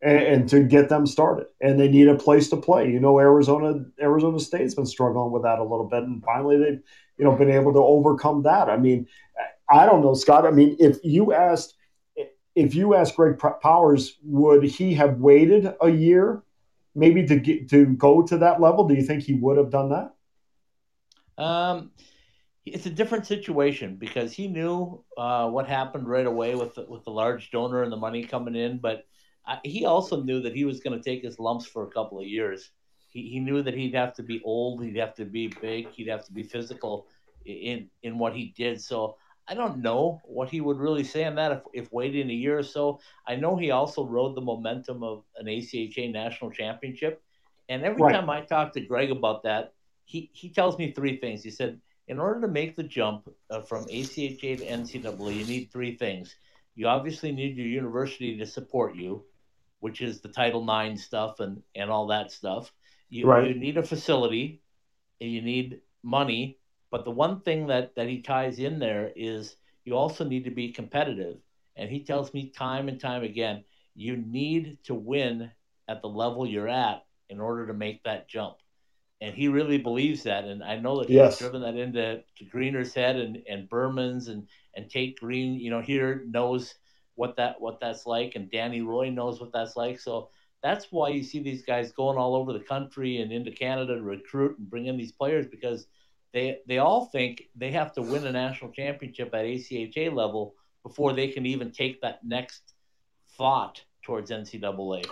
and, and, to get them started. And they need a place to play. You know arizona arizona state's been struggling with that a little bit and finally they've you know been able to overcome that. I mean i don't know scott. I mean if you asked if you asked greg powers would he have waited a year maybe to get to go to that level do you think he would have done that? Um it's a different situation because he knew uh, what happened right away with the, with the large donor and the money coming in, but uh, he also knew that he was going to take his lumps for a couple of years. He, he knew that he'd have to be old, he'd have to be big, he'd have to be physical in in what he did. So I don't know what he would really say on that if, if waiting a year or so. I know he also rode the momentum of an ACHA national championship, and every right. time I talk to Greg about that, he he tells me three things. He said in order to make the jump uh, from ACHA to NCAA, you need three things. You obviously need your university to support you, which is the Title IX stuff and, and all that stuff. You, right. you need a facility, and you need money, but the one thing that, that he ties in there is you also need to be competitive. And he tells me time and time again, you need to win at the level you're at in order to make that jump and he really believes that. And I know that he's yes. driven that into to Greener's head and, and Berman's and, and Tate Green, you know, here knows what that what that's like and Danny Roy knows what that's like. So that's why you see these guys going all over the country and into Canada to recruit and bring in these players because they they all think they have to win a national championship at ACHA level before they can even take that next thought towards NCAA.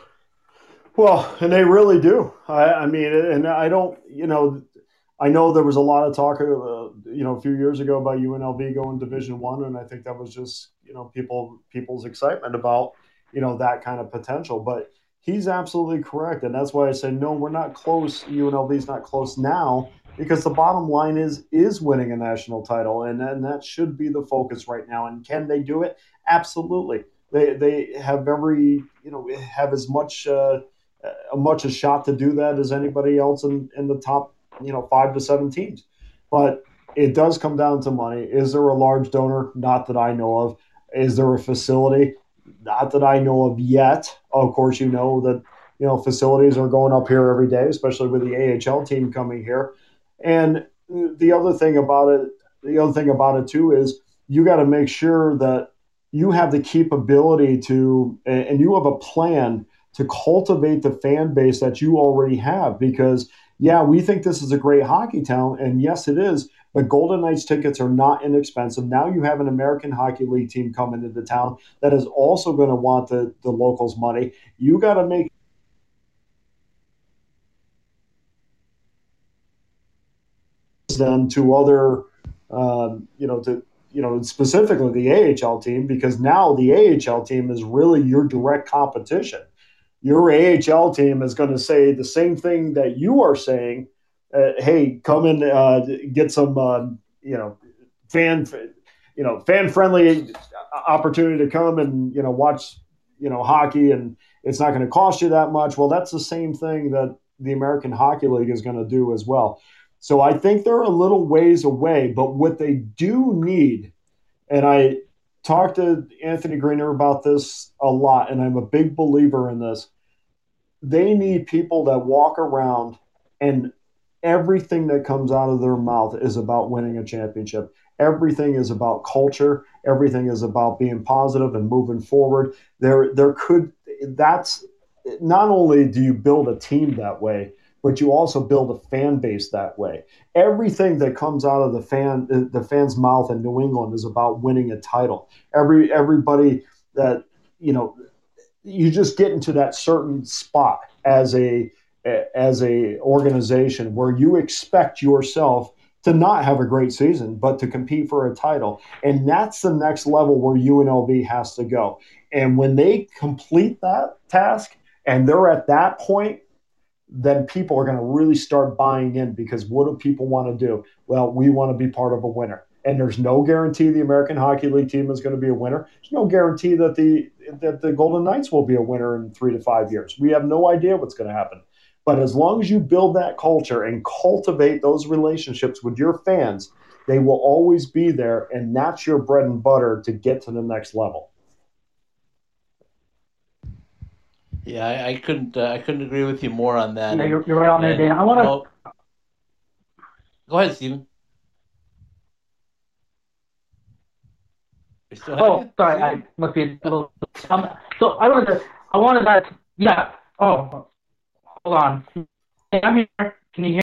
Well, and they really do. I, I mean, and I don't, you know, I know there was a lot of talk, uh, you know, a few years ago about UNLV going Division One, and I think that was just, you know, people people's excitement about, you know, that kind of potential. But he's absolutely correct, and that's why I say no, we're not close. UNLV's not close now because the bottom line is is winning a national title, and and that should be the focus right now. And can they do it? Absolutely. They they have every, you know, have as much. Uh, Uh, much a shot to do that as anybody else in, in the top, you know, five to seven teams. But it does come down to money. Is there a large donor? Not that I know of. Is there a facility? Not that I know of yet. Of course, you know that you know facilities are going up here every day, especially with the AHL team coming here. And the other thing about it, the other thing about it too is you got to make sure that you have the capability to, and you have a plan to cultivate the fan base that you already have because yeah we think this is a great hockey town and yes it is but golden knights tickets are not inexpensive. Now you have an american hockey league team coming into the town that is also going to want the, the locals money. You got to make them to other um, you know to you know specifically the AHL team because now the AHL team is really your direct competition your AHL team is going to say the same thing that you are saying. Uh, hey, come and uh, get some, uh, you know, fan, you know, fan friendly opportunity to come and you know watch, you know, hockey, and it's not going to cost you that much. Well, that's the same thing that the American Hockey League is going to do as well. So I think they're a little ways away, but what they do need, and I talked to Anthony Greener about this a lot, and I'm a big believer in this. They need people that walk around and everything that comes out of their mouth is about winning a championship. Everything is about culture. Everything is about being positive and moving forward. There, there could that's not only do you build a team that way, but you also build a fan base that way. Everything that comes out of the fan uh, the fans' mouth in New England is about winning a title. Every everybody that you know, you just get into that certain spot as a as a organization where you expect yourself to not have a great season, but to compete for a title. And that's the next level where UNLV has to go. And when they complete that task and they're at that point, then people are going to really start buying in because what do people want to do? Well, we want to be part of a winner. And there's no guarantee the American Hockey League team is going to be a winner. There's no guarantee that the that the Golden Knights will be a winner in three to five years. We have no idea what's going to happen. But as long as you build that culture and cultivate those relationships with your fans, they will always be there, and that's your bread and butter to get to the next level. Yeah, I, I couldn't. Uh, I couldn't agree with you more on that. Yeah, you're, you're right on there, Dan. I want to. Well, go ahead. You have Oh, it? sorry, I must be a little. Um, so I wanted to. I wanted that. Yeah. Oh, hold on. Hey, I'm here. Can you hear?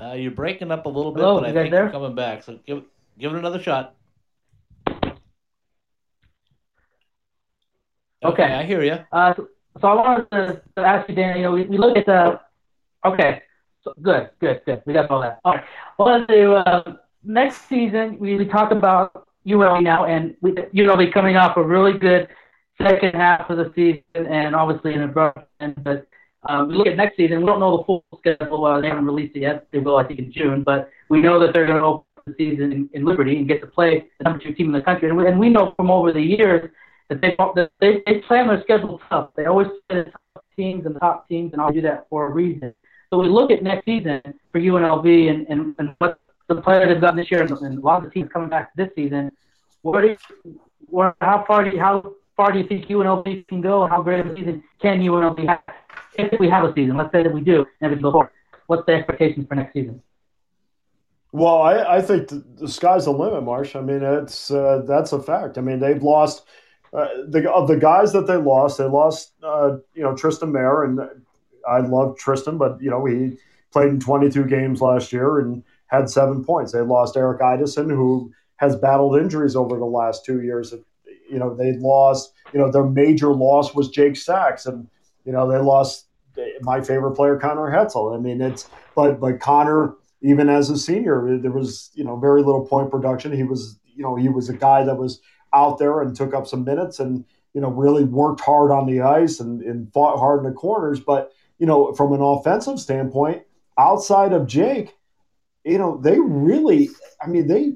Uh, you're breaking up a little bit, Hello, but I you think you're coming back. So give give it another shot. Okay. I hear you. Uh, so, so I wanted to, to ask you, Dan. You know, we, we look at the. Okay. So good, good, good. We got all that. All right. Well, to, uh, next season we, we talk about UNLV now, and we, UNLV coming off a really good second half of the season, and obviously an abrupt end. But um, we look at next season. We don't know the full schedule. Uh, they haven't released it yet. They will, I think, in June. But we know that they're going to open the season in, in Liberty and get to play the number two team in the country. And we, and we know from over the years that they they, they plan their schedule tough. They always play the top teams and the top teams, and I'll do that for a reason. So we look at next season for UNLV and, and, and what the players have done this year, and, a lot of the teams coming back this season. Do you, where, how far do you, how far do you think UNLV can go, and how great of a season can UNLV have? If we have a season, let's say that we do, and we go. What's the expectations for next season? Well, I, I think the, the sky's the limit, Marsh. I mean, it's uh, that's a fact. I mean, they've lost uh, the of the guys that they lost. They lost, uh, you know, Tristan Mayer, and I love Tristan, but you know, he played in 22 games last year and had seven points. They lost Eric Idison, who has battled injuries over the last two years. You know, they lost. You know, their major loss was Jake Sachs, and you know they lost my favorite player, Connor Hetzel. I mean, it's but but Connor, even as a senior, there was you know very little point production. He was you know he was a guy that was out there and took up some minutes and you know really worked hard on the ice and, and fought hard in the corners. But you know from an offensive standpoint, outside of Jake, you know they really, I mean they.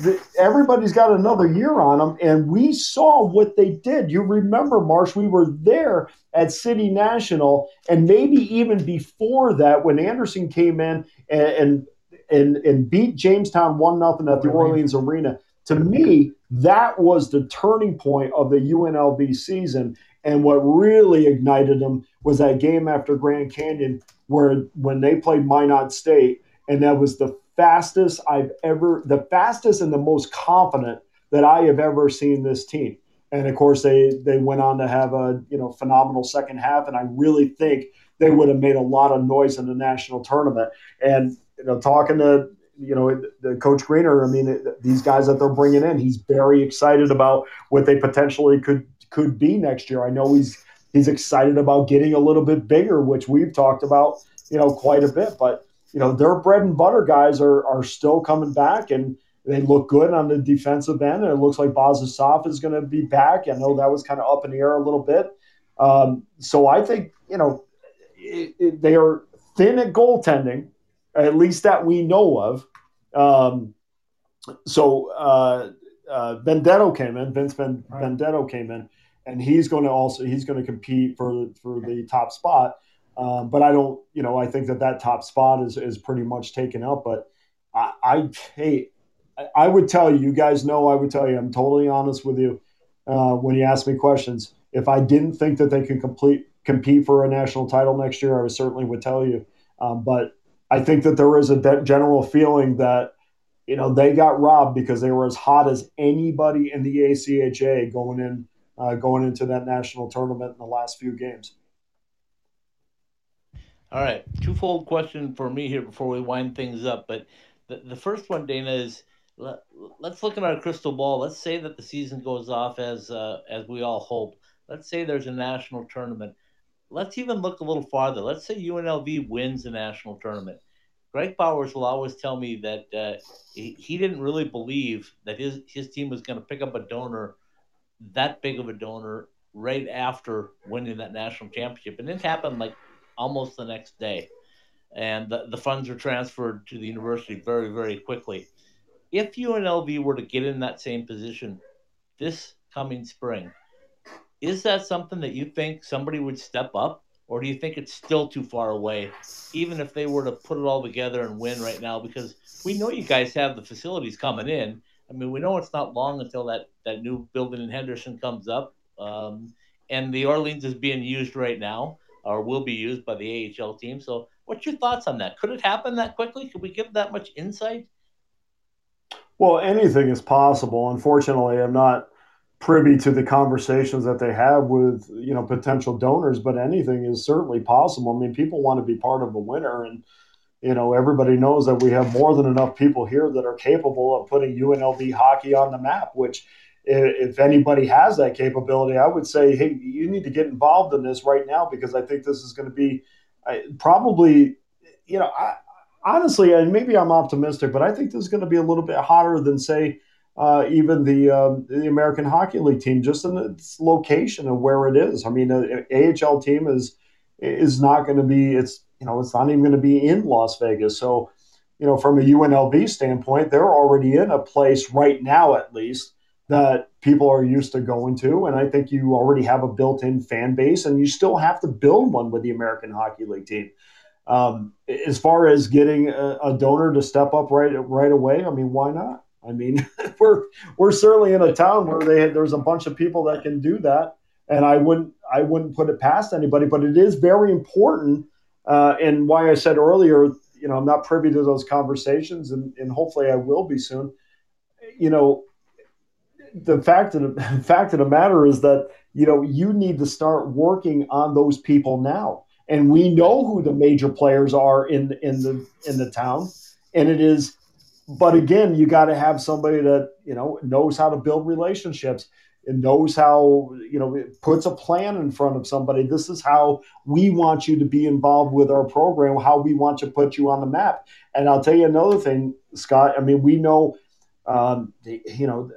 The, everybody's got another year on them, and we saw what they did. You remember, Marsh, we were there at City National, and maybe even before that, when Anderson came in and and and, and beat Jamestown one nothing at the Orleans Arena. To me, that was the turning point of the UNLV season, and what really ignited them was that game after Grand Canyon, where when they played Minot State, and that was the fastest I've ever, the fastest and the most confident that I have ever seen this team. And of course, they they went on to have a you know phenomenal second half, and I really think they would have made a lot of noise in the national tournament. And you know, talking to you know the coach Greener, I mean, these guys that they're bringing in, he's very excited about what they potentially could could be next year. I know he's he's excited about getting a little bit bigger, which we've talked about you know quite a bit, but you know their bread and butter guys are are still coming back and they look good on the defensive end and it looks like Bazasov is going to be back. I know that was kind of up in the air a little bit. Um, so I think you know it, it, they are thin at goaltending, at least that we know of. Um, so uh, uh, Benedetto came in, Vince ben, right. Benedetto came in, and he's going to also he's going to compete for for the top spot. Um, but I don't, you know, I think that that top spot is is pretty much taken up. But I, I hey, I would tell you, you guys know, I would tell you, I'm totally honest with you uh, when you ask me questions. If I didn't think that they could complete compete for a national title next year, I would certainly would tell you. Um, but I think that there is a de- general feeling that you know they got robbed because they were as hot as anybody in the ACHA going in uh, going into that national tournament in the last few games. All right, twofold question for me here before we wind things up. But the, the first one, Dana, is let, us look at our crystal ball. Let's say that the season goes off as uh, as we all hope. Let's say there's a national tournament. Let's even look a little farther. Let's say UNLV wins the national tournament. Greg Powers will always tell me that uh, he, he didn't really believe that his his team was going to pick up a donor that big of a donor right after winning that national championship, and it happened like almost the next day, and the, the funds were transferred to the university very very quickly. If UNLV were to get in that same position this coming spring, is that something that you think somebody would step up or do you think it's still too far away, even if they were to put it all together and win right now? Because we know you guys have the facilities coming in. I mean, we know it's not long until that, that new building in Henderson comes up. Um, and the Orleans is being used right now, or will be used by the AHL team. So, what's your thoughts on that? Could it happen that quickly? Could we give that much insight? Well, anything is possible. Unfortunately, I'm not privy to the conversations that they have with you know potential donors but anything is certainly possible. I mean people want to be part of a winner and you know everybody knows that we have more than enough people here that are capable of putting unlv hockey on the map which if anybody has that capability i would say hey you need to get involved in this right now because i think this is going to be probably you know I, honestly and maybe i'm optimistic but i think this is going to be a little bit hotter than say uh, even the uh, the American Hockey League team, just in its location of where it is. I mean, the AHL team is is not going to be. It's you know, it's not even going to be in Las Vegas. So, you know, from a UNLV standpoint, they're already in a place right now, at least that people are used to going to, and I think you already have a built-in fan base, and you still have to build one with the American Hockey League team. Um, as far as getting a, a donor to step up right right away, I mean, why not? I mean, we're we're certainly in a town where they there's a bunch of people that can do that, and I wouldn't I wouldn't put it past anybody. But it is very important, uh, and why I said earlier, you know, I'm not privy to those conversations, and, and hopefully I will be soon. You know, the fact of the fact of the matter is that you know you need to start working on those people now, and we know who the major players are in in the in the town, and it is but again, you got to have somebody that you know knows how to build relationships and knows how you know puts a plan in front of somebody. This is how we want you to be involved with our program. How we want to put you on the map. And I'll tell you another thing, Scott. I mean, we know, um, you know,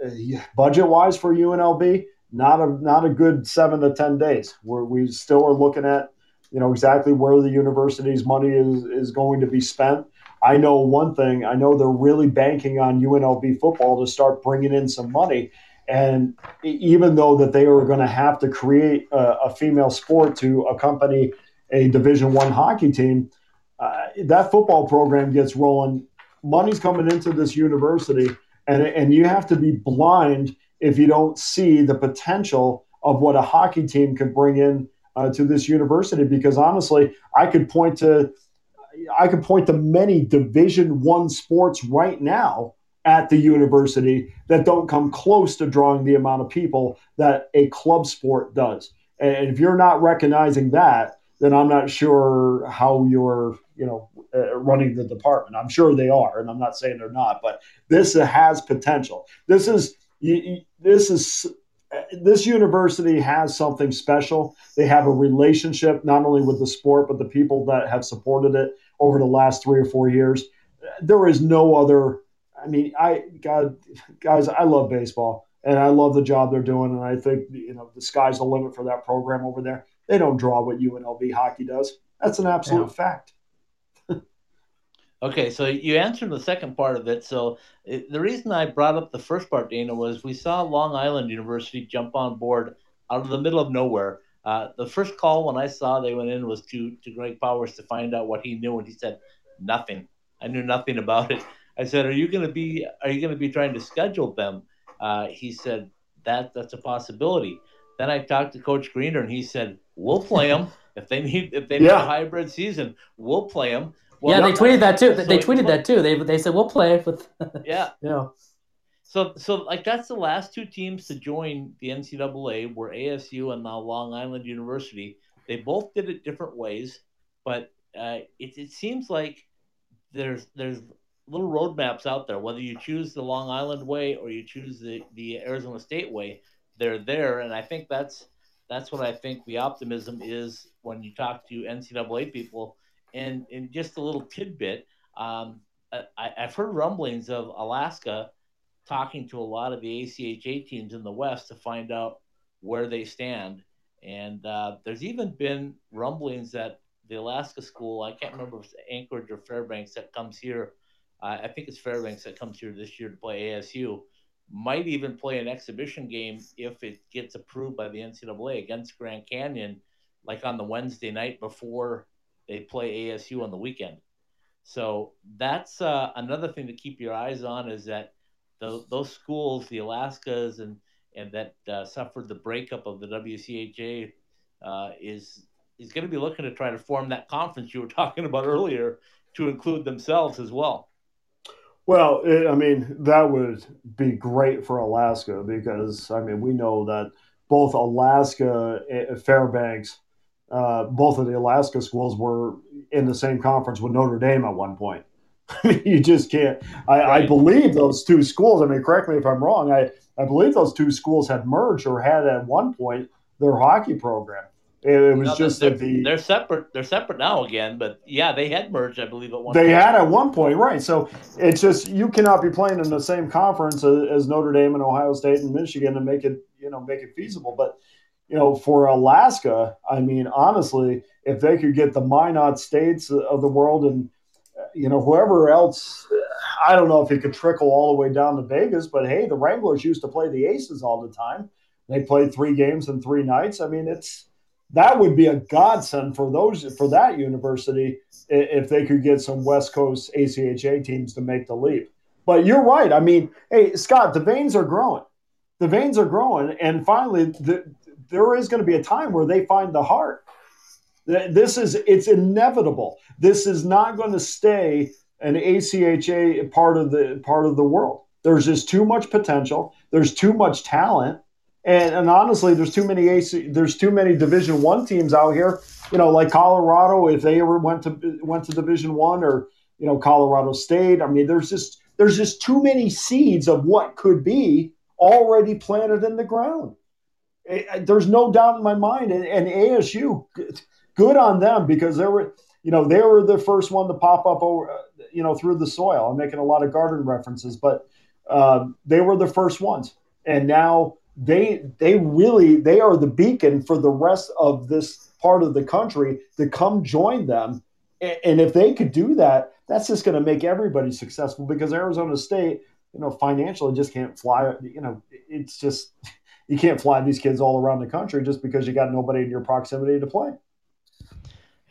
budget wise for UNLV, not a not a good seven to ten days. Where we still are looking at, you know, exactly where the university's money is is going to be spent I know one thing. I know they're really banking on UNLV football to start bringing in some money. And even though that they are going to have to create a, a female sport to accompany a Division One hockey team, uh, that football program gets rolling. Money's coming into this university, and and you have to be blind if you don't see the potential of what a hockey team could bring in uh, to this university. Because honestly, I could point to I can point to many Division One sports right now at the university that don't come close to drawing the amount of people that a club sport does. And if you're not recognizing that, then I'm not sure how you're, you know, uh, running the department. I'm sure they are, and I'm not saying they're not, but this has potential. This is this is this university has something special. They have a relationship not only with the sport but the people that have supported it over the last three or four years. There is no other. I mean, I God, guys, I love baseball and I love the job they're doing, and I think you know the sky's the limit for that program over there. They don't draw what UNLV hockey does. That's an absolute yeah. fact. Okay, so you answered the second part of it. So it, the reason I brought up the first part, Dana, was we saw Long Island University jump on board out of the middle of nowhere uh, the first call when I saw they went in was to to Greg Powers to find out what he knew, and he said nothing. I knew nothing about it. I said, "Are you going to be Are you going to be trying to schedule them?" Uh, he said, "That that's a possibility." Then I talked to Coach Greener, and he said, "We'll play them if they need if they need yeah. a hybrid season. We'll play them." Well, yeah, they tweeted that too. So they tweeted that too. They they said we'll play with. yeah. You know. So, so like that's the last two teams to join the NCAA were ASU and now Long Island University. They both did it different ways, but uh, it, it seems like there's there's little roadmaps out there. Whether you choose the Long Island way or you choose the, the Arizona State way, they're there, and I think that's that's what I think the optimism is when you talk to NCAA people. And in just a little tidbit, um, I, I've heard rumblings of Alaska talking to a lot of the ACHA teams in the West to find out where they stand. And uh, there's even been rumblings that the Alaska school, I can't remember if it's Anchorage or Fairbanks that comes here. Uh, I think it's Fairbanks that comes here this year to play ASU. Might even play an exhibition game if it gets approved by the NCAA against Grand Canyon, like on the Wednesday night before they play ASU on the weekend. So that's uh, another thing to keep your eyes on is that the, those schools, the Alaskas and and that uh, suffered the breakup of the WCHA, uh, is is going to be looking to try to form that conference you were talking about earlier to include themselves as well. Well, it, I mean, that would be great for Alaska because I mean we know that both Alaska, Fairbanks, uh, both of the Alaska schools were in the same conference with Notre Dame at one point. I mean, you just can't. I, right. I, believe those two schools. I mean, correct me if I'm wrong. I, I believe those two schools had merged or had at one point their hockey program. It, it was no, just they're, that the they're separate. They're separate now again, but yeah, they had merged. I believe at one. They point. had at one point, right? So it's just you cannot be playing in the same conference as, as Notre Dame and Ohio State and Michigan and make it you know make it feasible, but you know, for Alaska, I mean, honestly, if they could get the Minot states of the world and, you know, whoever else, I don't know if it could trickle all the way down to Vegas, but hey, the Wranglers used to play the Aces all the time. They played three games in three nights. I mean, it's that would be a godsend for those for that university if they could get some West Coast ACHA teams to make the leap. But you're right. I mean, hey, Scott, the veins are growing. The veins are growing, and finally, the there is going to be a time where they find the heart. This is it's inevitable. This is not going to stay an ACHA part of the part of the world. There's just too much potential. There's too much talent, and, and honestly, there's too many AC. There's too many Division One teams out here. You know, like Colorado, if they ever went to went to Division One, or you know, Colorado State. I mean, there's just there's just too many seeds of what could be already planted in the ground. Eh, there's no doubt in my mind. And, and ASU, good on them because they were, you know, they were the first one to pop up over, you know, through the soil. I'm making a lot of garden references, but um, they were the first ones, and now they they really they are the beacon for the rest of this part of the country to come join them. And if they could do that, that's just going to make everybody successful because Arizona State, you know, financially just can't fly. You know, it's just you can't fly these kids all around the country just because you got nobody in your proximity to play.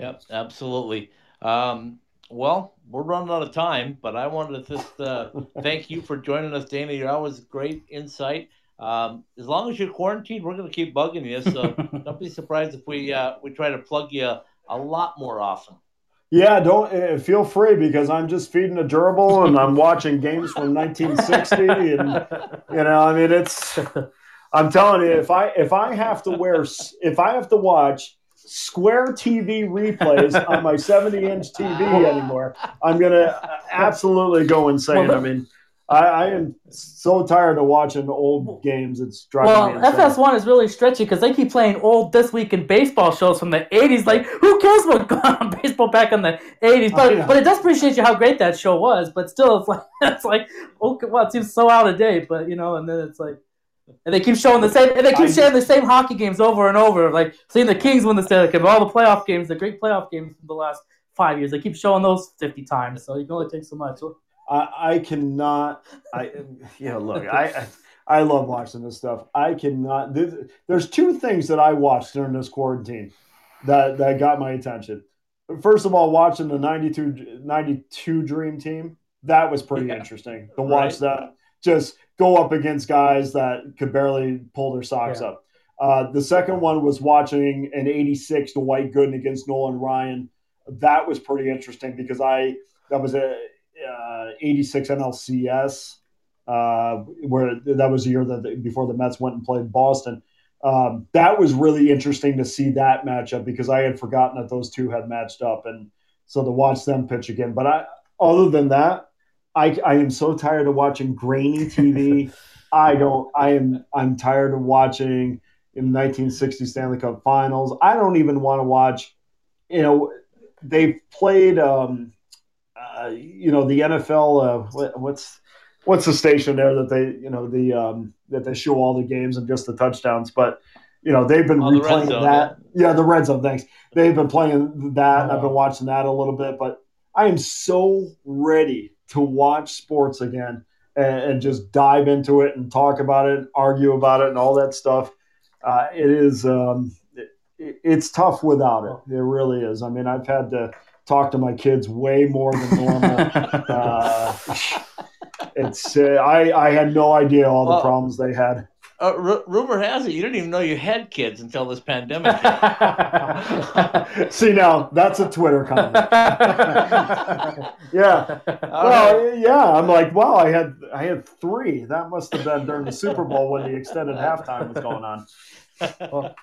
Yep, absolutely. Um, well, we're running out of time, but I wanted to just uh, thank you for joining us, Dana. You're always great insight. Um, as long as you're quarantined, we're going to keep bugging you. So don't be surprised if we uh, we try to plug you a lot more often. Yeah, don't uh, feel free because I'm just feeding a gerbil and I'm watching games from 1960, and you know, I mean, it's I'm telling you, if I if I have to wear if I have to watch square TV replays on my 70 inch TV anymore, I'm gonna absolutely go insane. I mean. I, I, am so tired of watching old games. It's driving well, me insane. FS1 is really stretchy because they keep playing old this week in baseball shows from the 80s. Like, who cares what going on baseball back in the 80s? But but it does appreciate you how great that show was. But still, it's like it's like okay, well, it seems so out of date. But you know, and then it's like and they keep showing the same, and they keep showing the same hockey games over and over. Like seeing the Kings win the Stanley Cup, all the playoff games, the great playoff games from the last five years. They keep showing those fifty times, so you can only take so much. I, I cannot. I you know look I. I love watching this stuff. I cannot. There's two things that I watched during this quarantine that that got my attention. First of all, watching the 92, 92 Dream Team that was pretty yeah. interesting to watch right. that. Just go up against guys that could barely pull their socks yeah. up. Uh, the second one was watching an 86 to Dwight Gooden against Nolan Ryan. That was pretty interesting because I that was a uh, 86 NLCS uh, where that was the year that they, before the Mets went and played Boston. Um, that was really interesting to see that matchup because I had forgotten that those two had matched up, and so to watch them pitch again. But I, other than that, I, I am so tired of watching grainy TV. I don't. I am. I'm tired of watching in 1960 Stanley Cup Finals. I don't even want to watch. You know, they've played. Um, uh, you know, the NFL. Uh, what, what's what's the station there that they you know the um, that they show all the games and just the touchdowns, but. You know they've been Oh, the replaying Zone, that. Yeah, the red zone. Thanks. They've been playing that. and I've Oh. been watching that a little bit, but I am so ready to watch sports again and, and just dive into it and talk about it, argue about it, and all that stuff. Uh, it is um, it, it's tough without it. It really is. I mean, I've had to talk to my kids way more than normal. uh, it's uh, I I had no idea all the Well- problems they had. Uh, r- rumor has it you didn't even know you had kids until this pandemic. See now, that's a Twitter comment. yeah. All Well, yeah, I'm like, wow, I had I had three. That must have been during the Super Bowl when the extended halftime was going on.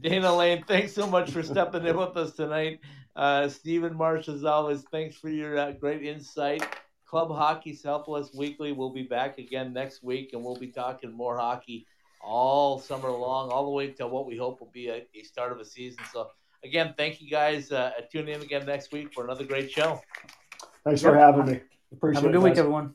Dana Lane, thanks so much for stepping in with us tonight. Uh, Stephen Marsh, as always, thanks for your uh, great insight. Club Hockey Southwest Weekly We'll be back again next week, and we'll be talking more hockey all summer long, all the way to what we hope will be a, a start of a season. So, again, thank you guys. Uh, tune in again next week for another great show. Thanks for having me. Appreciate Have Appreciate a it. good week, everyone.